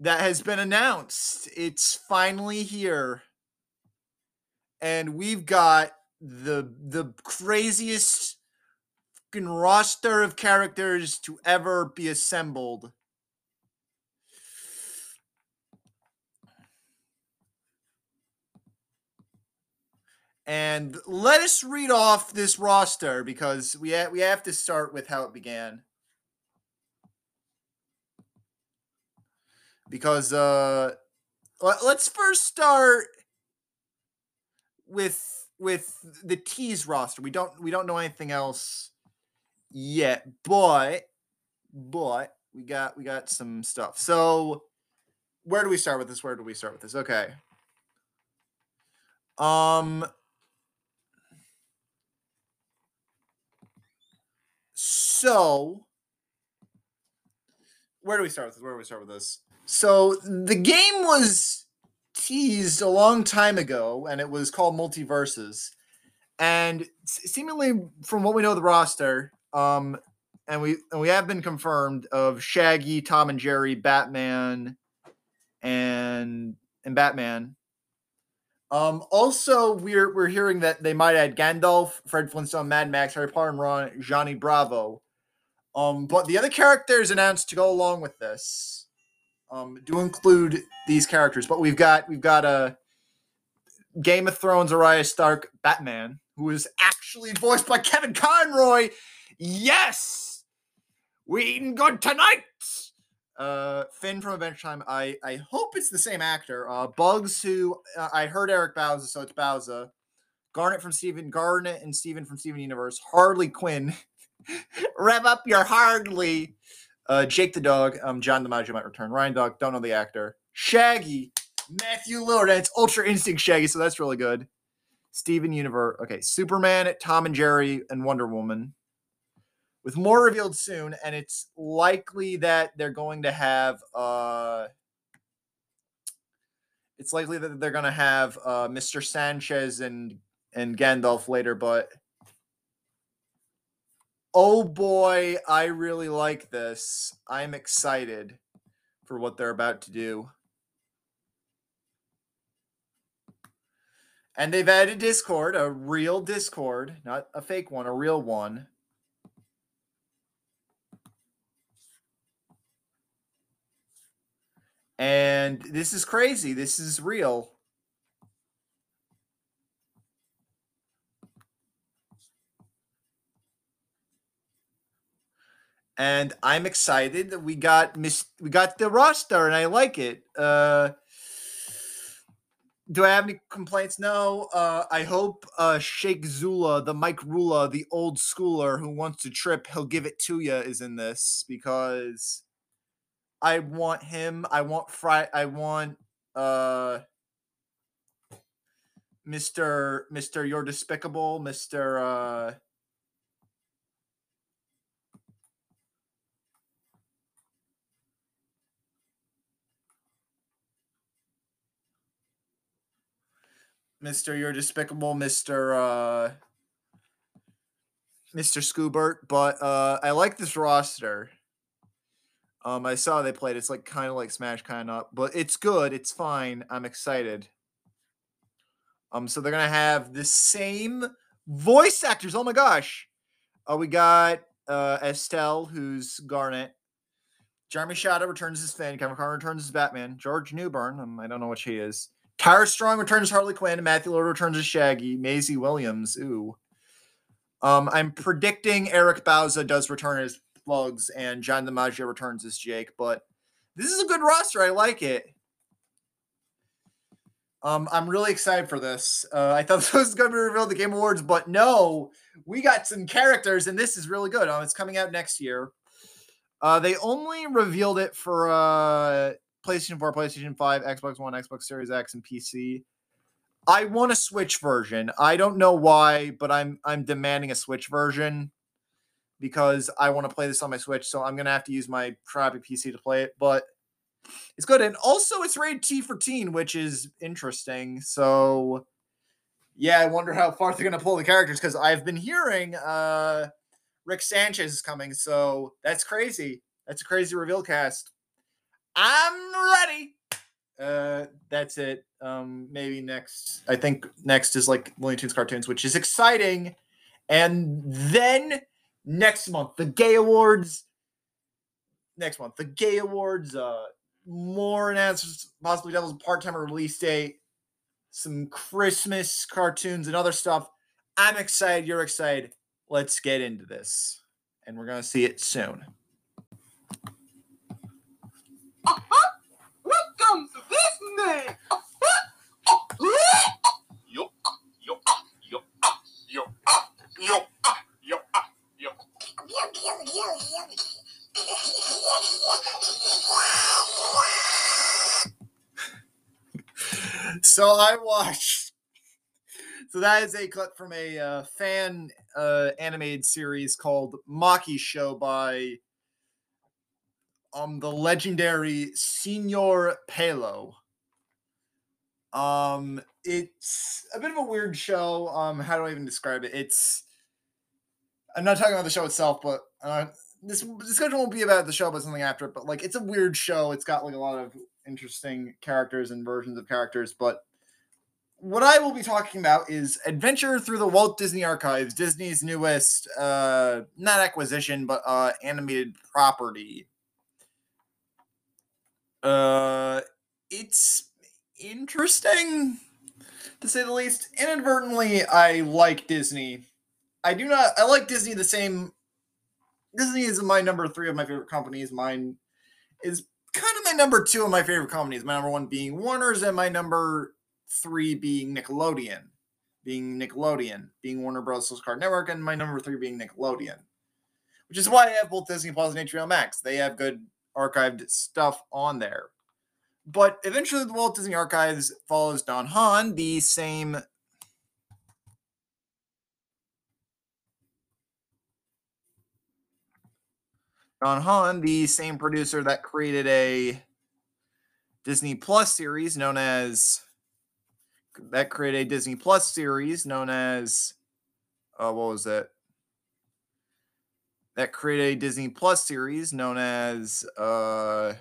that has been announced. It's finally here. And we've got the the craziest fucking roster of characters to ever be assembled. And let us read off this roster because we ha- we have to start with how it began. Because uh let- let's first start with with the tease roster. We don't we don't know anything else yet, but but we got we got some stuff. So where do we start with this? Where do we start with this? Okay. Um so where do we start with this? Where do we start with this? So the game was teased a long time ago, and it was called Multiverses. And seemingly, from what we know of the roster, um, and we and we have been confirmed of Shaggy, Tom and Jerry, Batman, and and Batman. Um, also, we're we're hearing that they might add Gandalf, Fred Flintstone, Mad Max, Harry Potter, and Ron, Johnny Bravo. Um, but the other characters announced to go along with this um, do include these characters. But we've got we've got a Game of Thrones Arya Stark Batman, who is actually voiced by Kevin Conroy. Yes, we eating good tonight. Uh, Finn from Adventure Time. I I hope it's the same actor. Uh, Bugs, who uh, I heard Eric Bauza, so it's Bauza. Garnet from Steven, Garnet and Steven from Steven Universe. Harley Quinn. Rev up your Harley. Uh, Jake the dog. Um, John DiMaggio might return. Reindog. Don't know the actor. Shaggy. Matthew Lillard. It's Ultra Instinct Shaggy, so that's really good. Steven Universe. Okay, Superman, Tom and Jerry, and Wonder Woman. With more revealed soon, and it's likely that they're going to have uh it's likely that they're gonna have uh Mr. Sanchez and and Gandalf later, but oh boy, I really like this. I'm excited for what they're about to do. And they've added Discord, a real Discord, not a fake one, a real one. And this is crazy. This is real. And I'm excited that we got Miss we got the roster and I like it. Uh do I have any complaints? No. Uh, I hope uh, Shake Zula, the Mike Rula, the old schooler who wants to trip, he'll give it to you, is in this because I want him. I want Fry. I want uh, Mister Mister. You're despicable, Mister. Mr. You're Despicable, Mr. Uh, Mr. Scoobert, but uh, I like this roster. Um, I saw they played. It's like kind of like Smash, kind of, but it's good. It's fine. I'm excited. Um, so they're gonna have the same voice actors. Oh my gosh! Uh, we got uh Estelle, who's Garnet. Jeremy Shada returns as Finn. Kevin Conroy returns as Batman. George Newbern, Um, I don't know what she is. Tara Strong returns Harley Quinn. Matthew Lillard returns as Shaggy. Maisie Williams. Ooh. Um, I'm predicting Eric Bauza does return as Bugs and John DiMaggio returns as Jake, but this is a good roster. I like it. Um, I'm really excited for this. Uh, I thought this was going to be revealed at the Game Awards, but no, we got some characters, and this is really good. Um, it's coming out next year. Uh, they only revealed it for uh, PlayStation 4, PlayStation 5, Xbox One, Xbox Series X, and PC. I want a Switch version. I don't know why, but I'm I'm demanding a Switch version because I want to play this on my Switch. So I'm gonna have to use my crappy PC to play it. But it's good, and also it's rated T for teen, which is interesting. So yeah, I wonder how far they're gonna pull the characters because I've been hearing uh Rick Sanchez is coming, so that's crazy. That's a crazy reveal cast. I'm ready. Uh, that's it. Um, maybe next. I think next is like Looney Tunes cartoons, which is exciting. And then next month, the Game Awards. Next month, the Game Awards. Uh, more announcements, possibly Devil's part time release date, some Christmas cartoons and other stuff. I'm excited. You're excited. Let's get into this, and we're gonna see it soon. Welcome to this name. Yo, yo, yo, yo, yo, yo, yo. So I watched. So that is a clip from a uh, fan uh, animated series called Maki Show by um the legendary Senor Pelo. Um, it's a bit of a weird show. Um, how do I even describe it? It's I'm not talking about the show itself, but uh, this discussion won't be about the show, but something after it. But like, it's a weird show. It's got like a lot of interesting characters and versions of characters. But what I will be talking about is Adventure Through the Walt Disney Archives, Disney's newest, uh, not acquisition, but uh, animated property. Uh, it's interesting to say the least. Inadvertently, I like Disney. I do not. I like Disney the same. Disney is my number three of my favorite companies. Mine is kind of my number two of my favorite companies. My number one being Warner's, and my number three being Nickelodeon, being Nickelodeon, being Warner Bros. Card Network, and my number three being Nickelodeon. Which is why I have both Disney Plus and HBO Max. They have good archived stuff on there. But eventually, the Walt Disney Archives follows Don Hahn, the same Don Hahn, the same producer that created a Disney Plus series known as that created a Disney Plus series known as uh, what was it? That created a Disney Plus series known as uh,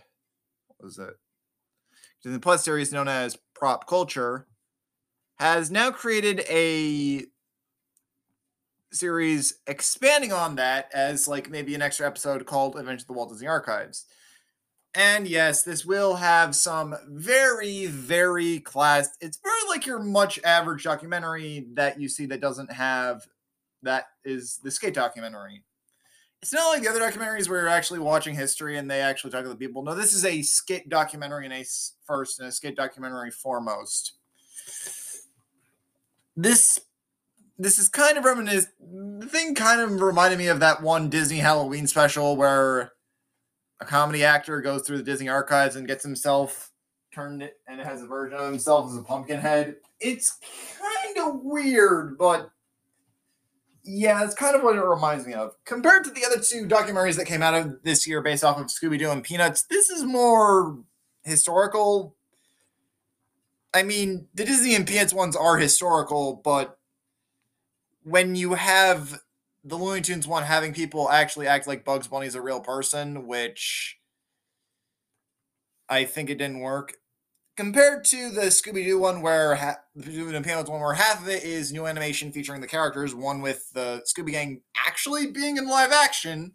what was it? Disney Plus series known as Prop Culture has now created a series expanding on that as like maybe an extra episode called Adventure of the Walt Disney Archives. And yes, this will have some very, very class. It's very like your much average documentary that you see that doesn't have that is the skate documentary. It's not like the other documentaries where you're actually watching history and they actually talk to the people. No, this is a skit documentary in a first and a skit documentary foremost. This this is kind of reminiscent. The thing kind of reminded me of that one Disney Halloween special where a comedy actor goes through the Disney archives and gets himself turned it and has a version of himself as a pumpkin head. It's kind of weird, but yeah, it's kind of what it reminds me of. Compared to the other two documentaries that came out of this year based off of Scooby Doo and Peanuts, this is more historical. I mean, the Disney and Peanuts ones are historical, but when you have the Looney Tunes one having people actually act like Bugs Bunny is a real person, which I think it didn't work. Compared to the Scooby Doo one, where ha- the Peanuts one, where half of it is new animation featuring the characters, one with the Scooby Gang actually being in live action,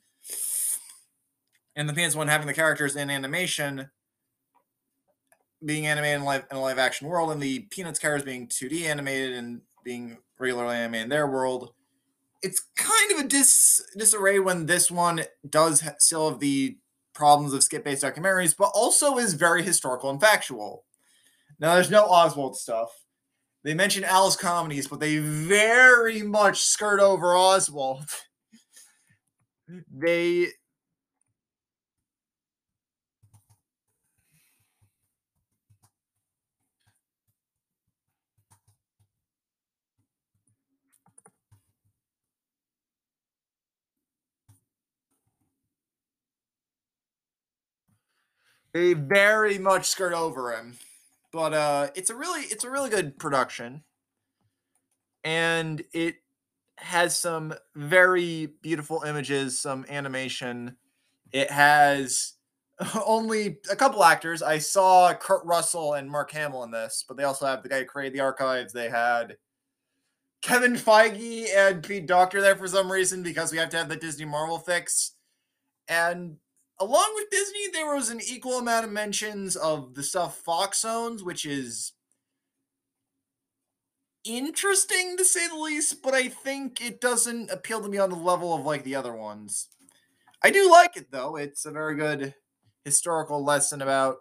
and the Peanuts one having the characters in animation being animated in live in a live action world, and the Peanuts characters being 2D animated and being regularly animated in their world. It's kind of a dis disarray when this one does ha- still have the problems of skip based documentaries, but also is very historical and factual. Now, there's no Oswald stuff. They mention Alice comedies, but they very much skirt over Oswald. they they very much skirt over him but uh it's a really it's a really good production. And it has some very beautiful images some animation. It has only a couple actors. I saw kurt russell and mark hamill in this but they also have the guy who created the archives. They had kevin feige and pete docter there for some reason because we have to have the disney marvel fix. And along with Disney, there was an equal amount of mentions of the stuff Fox owns, which is interesting to say the least, but I think it doesn't appeal to me on the level of like the other ones. I do like it though. It's a very good historical lesson about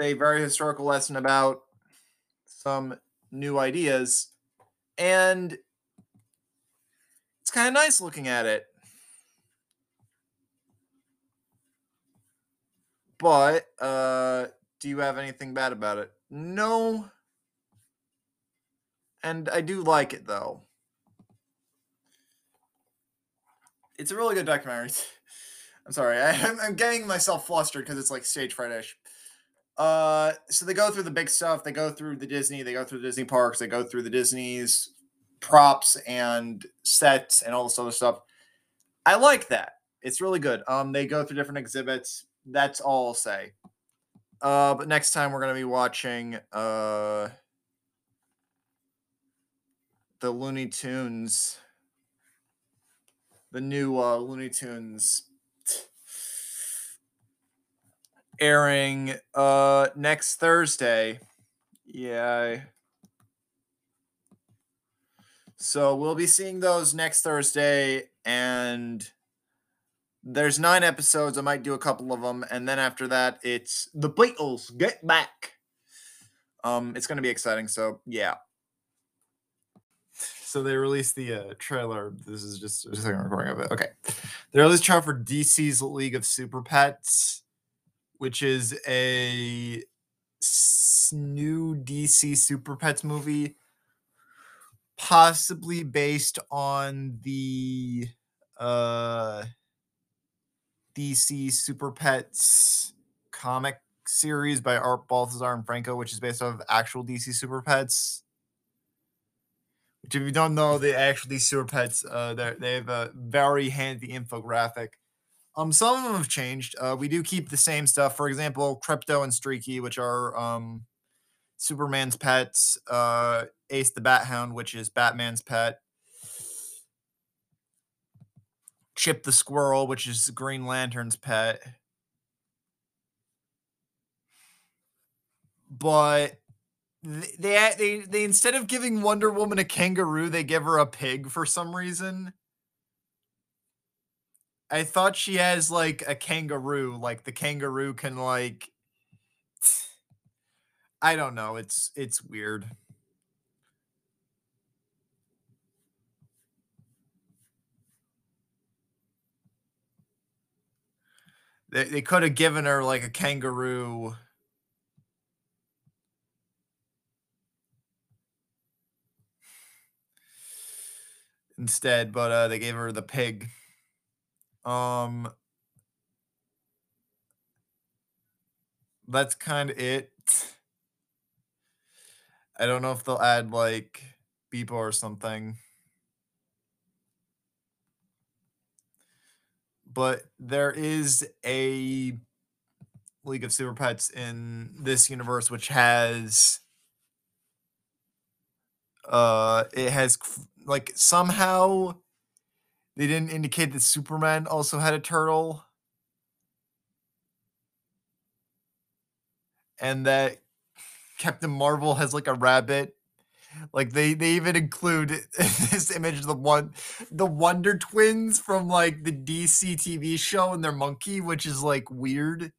a very historical lesson about some new ideas and it's kind of nice looking at it. But uh do you have anything bad about it? No. And I do like it though. It's a really good documentary. I'm sorry, I, I'm, I'm getting myself flustered because it's like stage fright-ish. Uh, so they go through the big stuff. They go through the Disney. They go through the Disney parks. They go through the Disney's props and sets and all this other stuff. I like that. It's really good. Um, they go through different exhibits. That's all I'll say. Uh, but next time we're gonna be watching uh the Looney Tunes, the new uh, Looney Tunes airing uh next Thursday. Yeah. So we'll be seeing those next Thursday, and there's nine episodes. I might do a couple of them, and then after that, it's the Beatles Get Back. Um, it's gonna be exciting. So yeah. So they released the uh, trailer. This is just a second recording of it. Okay, they released a trailer for DC's League of Super Pets, which is a new DC Super Pets movie possibly based on the uh DC Super Pets comic series by Art Baltazar and Franco, which is based off of actual DC Super Pets. Which, if you don't know, the actual DC Super Pets, uh, they they have a very handy infographic. Um, some of them have changed. Uh, we do keep the same stuff. For example, Krypto and Streaky, which are um Superman's pets, uh, Ace the Bat Hound, which is Batman's pet, Chip the Squirrel, which is Green Lantern's pet. But th- they they they instead of giving Wonder Woman a kangaroo, they give her a pig for some reason. I thought she has like a kangaroo, like the kangaroo can like I don't know. It's it's weird. They they could have given her like a kangaroo. Instead, but uh they gave her the pig. Um that's kind of it. I don't know if they'll add like Beppo or something. But there is a League of Super Pets in this universe which has uh it has like somehow they didn't indicate that Superman also had a turtle. And that Captain Marvel has like a rabbit. Like they they even include this image of the one the Wonder Twins from like the DC TV show and their monkey, which is like weird.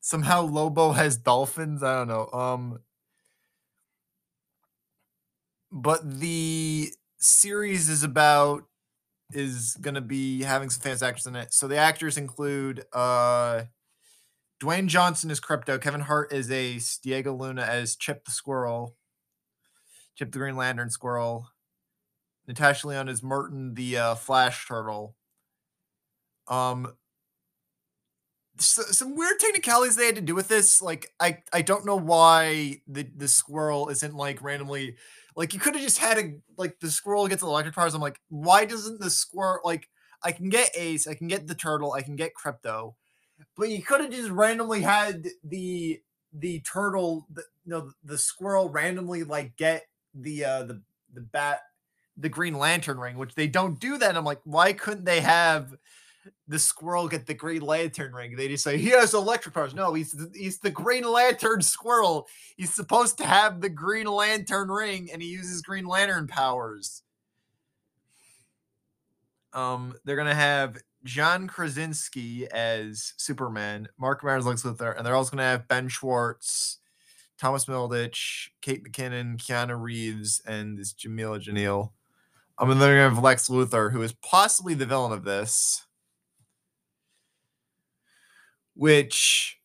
Somehow Lobo has dolphins. I don't know. Um but the series is about is gonna be having some fantastic actors in it. So the actors include uh Dwayne Johnson is Krypto. Kevin Hart is Ace. Diego Luna as Chip the Squirrel. Chip the Green Lantern Squirrel. Natasha Lyonne is Merton the uh, Flash Turtle. Um, so, some weird technicalities they had to do with this. Like, I I don't know why the the squirrel isn't like randomly. Like, you could have just had a like the squirrel gets the electric powers. I'm like, why doesn't the squirrel like? I can get Ace. I can get the turtle. I can get Krypto but you could have just randomly had the the turtle the, no the squirrel randomly like get the uh the the bat the green lantern ring which they don't do that i'm like why couldn't they have the squirrel get the green lantern ring they just say he has electric powers. No he's the, he's the green lantern squirrel. He's supposed to have the green lantern ring and he uses green lantern powers. Um they're gonna have John Krasinski as Superman, Mark Myers Lex Luthor, and they're also to have Ben Schwartz, Thomas Middleditch, Kate McKinnon, Keanu Reeves, and this Jamila. Um, then they're going to have Lex Luthor, who is possibly the villain of this, which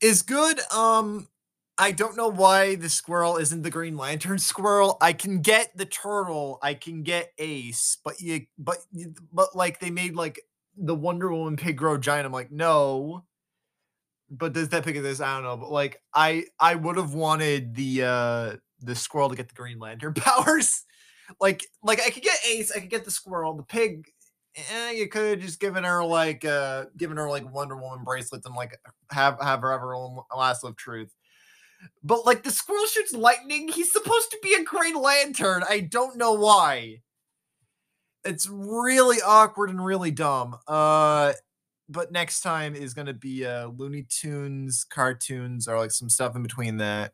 is good. Um, I don't know why the squirrel isn't the Green Lantern squirrel. I can get the turtle, I can get Ace, but you, but but like they made like the Wonder Woman pig grow giant. I'm like, no. But does that pick of this? I don't know. But like, I I would have wanted the uh the squirrel to get the Green Lantern powers. like like I could get Ace, I could get the squirrel, the pig. Eh, you could have just given her like uh given her like Wonder Woman bracelets and like have have her own lasso of truth. But like the squirrel shoots lightning, he's supposed to be a Green Lantern. I don't know why it's really awkward and really dumb. Uh, but next time is to be uh, Looney Tunes cartoons or like some stuff in between that.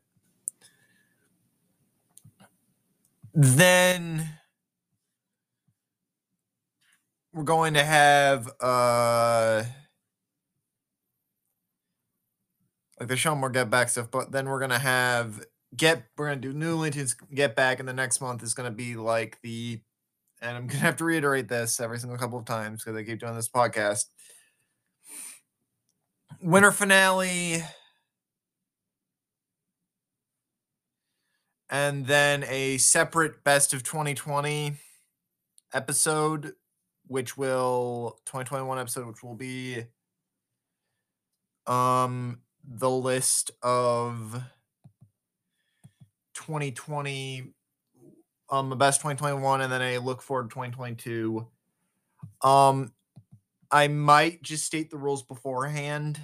then we're going to have uh like the show more get back stuff, but then we're gonna have get we're gonna do new Looney get back, and the next month is gonna be like the and I'm gonna have to reiterate this every single couple of times because I keep doing this podcast. Winter finale. And then a separate best of 2020 episode, which will 2021 episode, which will be um the list of 2020 um the best 2021 and then a look forward to 2022 um i might just state the rules beforehand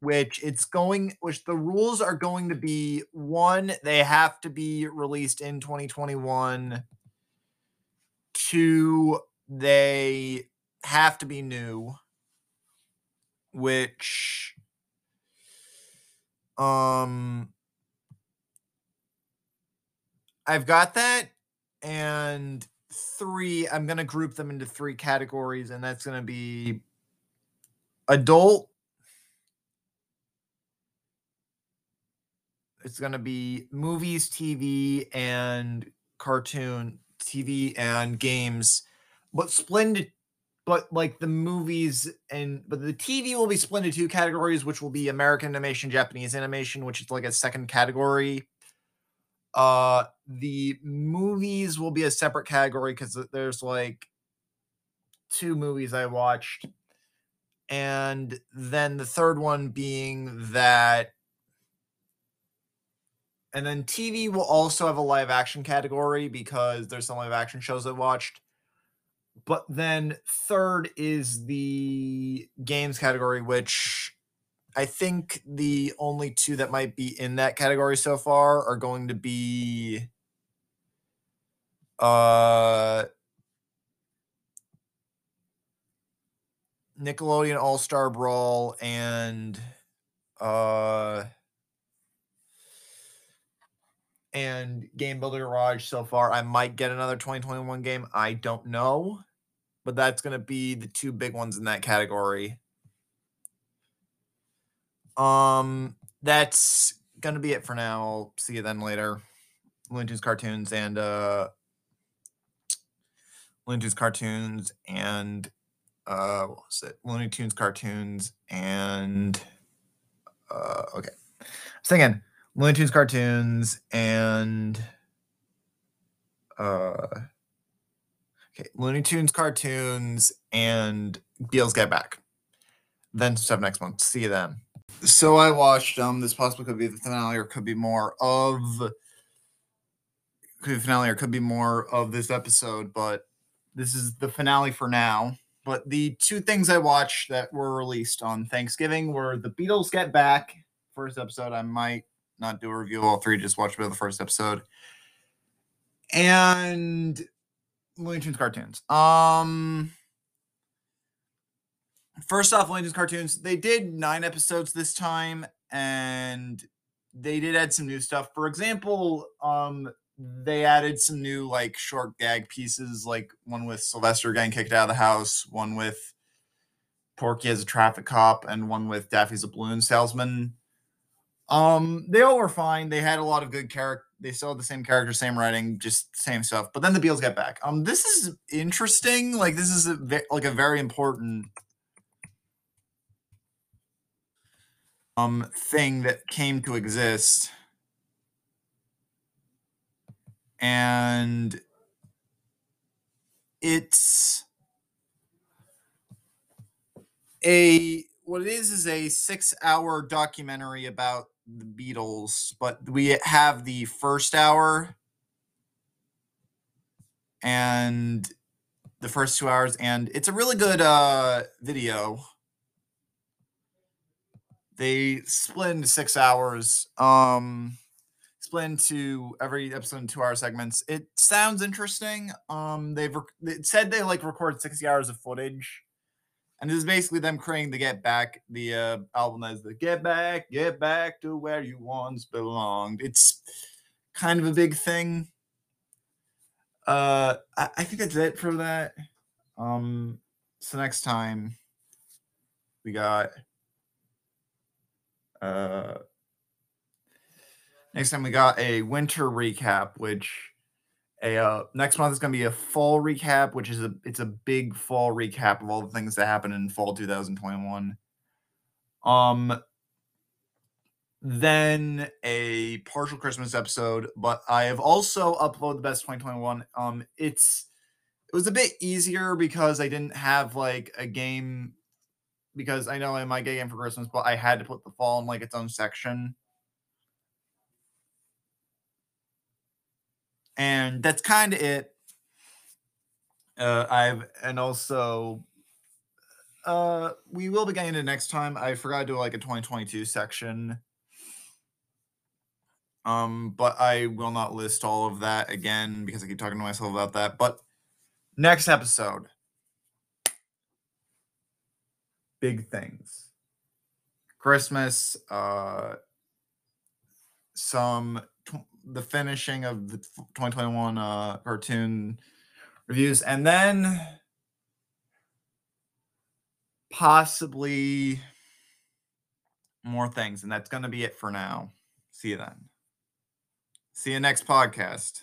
which it's going which the rules are going to be one they have to be released in 2021 two they have to be new which um I've got that and three I'm going to group them into three categories and that's going to be adult it's going to be movies, TV and cartoon, TV and games but splendid but like the movies and but the TV will be split into two categories, which will be American animation, Japanese animation, which is like a second category. Uh, the movies will be a separate category because there's like two movies I watched, and then the third one being that. And then TV will also have a live action category because there's some live action shows I watched but then third is the games category, which I think the only two that might be in that category so far are going to be uh Nickelodeon All Star Brawl and uh and Game Builder Garage so far. I might get another 2021 game. I don't know but that's going to be the two big ones in that category. Um, that's going to be it for now. I'll see you then later. Looney Tunes cartoons and uh, Looney Tunes cartoons and uh, what was it? Looney Tunes cartoons and uh, okay. I was thinking Looney Tunes cartoons and uh Okay, Looney Tunes cartoons and Beatles Get Back. Then stuff next month. See you then. So I watched um this possibly could be the finale or could be more of could be finale or could be more of this episode, but this is the finale for now. But the two things I watched that were released on Thanksgiving were the Beatles Get Back, first episode. I might not do a review of all three, just watch a bit of the first episode. And Looney Tunes cartoons. Um, first off, Looney Tunes cartoons. They did nine episodes this time, and they did add some new stuff. For example, um, they added some new like short gag pieces, like one with Sylvester getting kicked out of the house, one with Porky as a traffic cop, and one with Daffy's a balloon salesman. Um, they all were fine. They had a lot of good character. They still had the same character, same writing, just same stuff. But then the Beatles get back. Um, this is interesting. Like this is a ve- like a very important um thing that came to exist, and it's a what it is is a six hour documentary about the Beatles, but we have the first hour and the first two hours, and it's a really good uh, video. They split into six hours. Um, split into every episode in two hour segments. It sounds interesting. Um, they've rec- it said they like record sixty hours of footage and this is basically them creating the Get Back, the uh, album as the Get Back, Get Back to Where You Once Belonged. It's kind of a big thing. Uh, I, I think that's it for that. Um, so next time we got uh next time we got a winter recap, which a uh, next month is going to be a fall recap, which is a it's a big fall recap of all the things that happened in fall 2021. Um, then a partial Christmas episode, but I have also uploaded the best 2021. Um, it's it was a bit easier because I didn't have like a game because I know I might get a game for Christmas, but I had to put the fall in like its own section. And that's kind of it. Uh, I've and also uh we will be getting into next time. I forgot to do like a 2022 section. Um, but I will not list all of that again because I keep talking to myself about that. But next episode, big things. Christmas, uh, some the finishing of the 2021 uh cartoon reviews, and then possibly more things, and that's gonna be it for now. See you then. See you next podcast.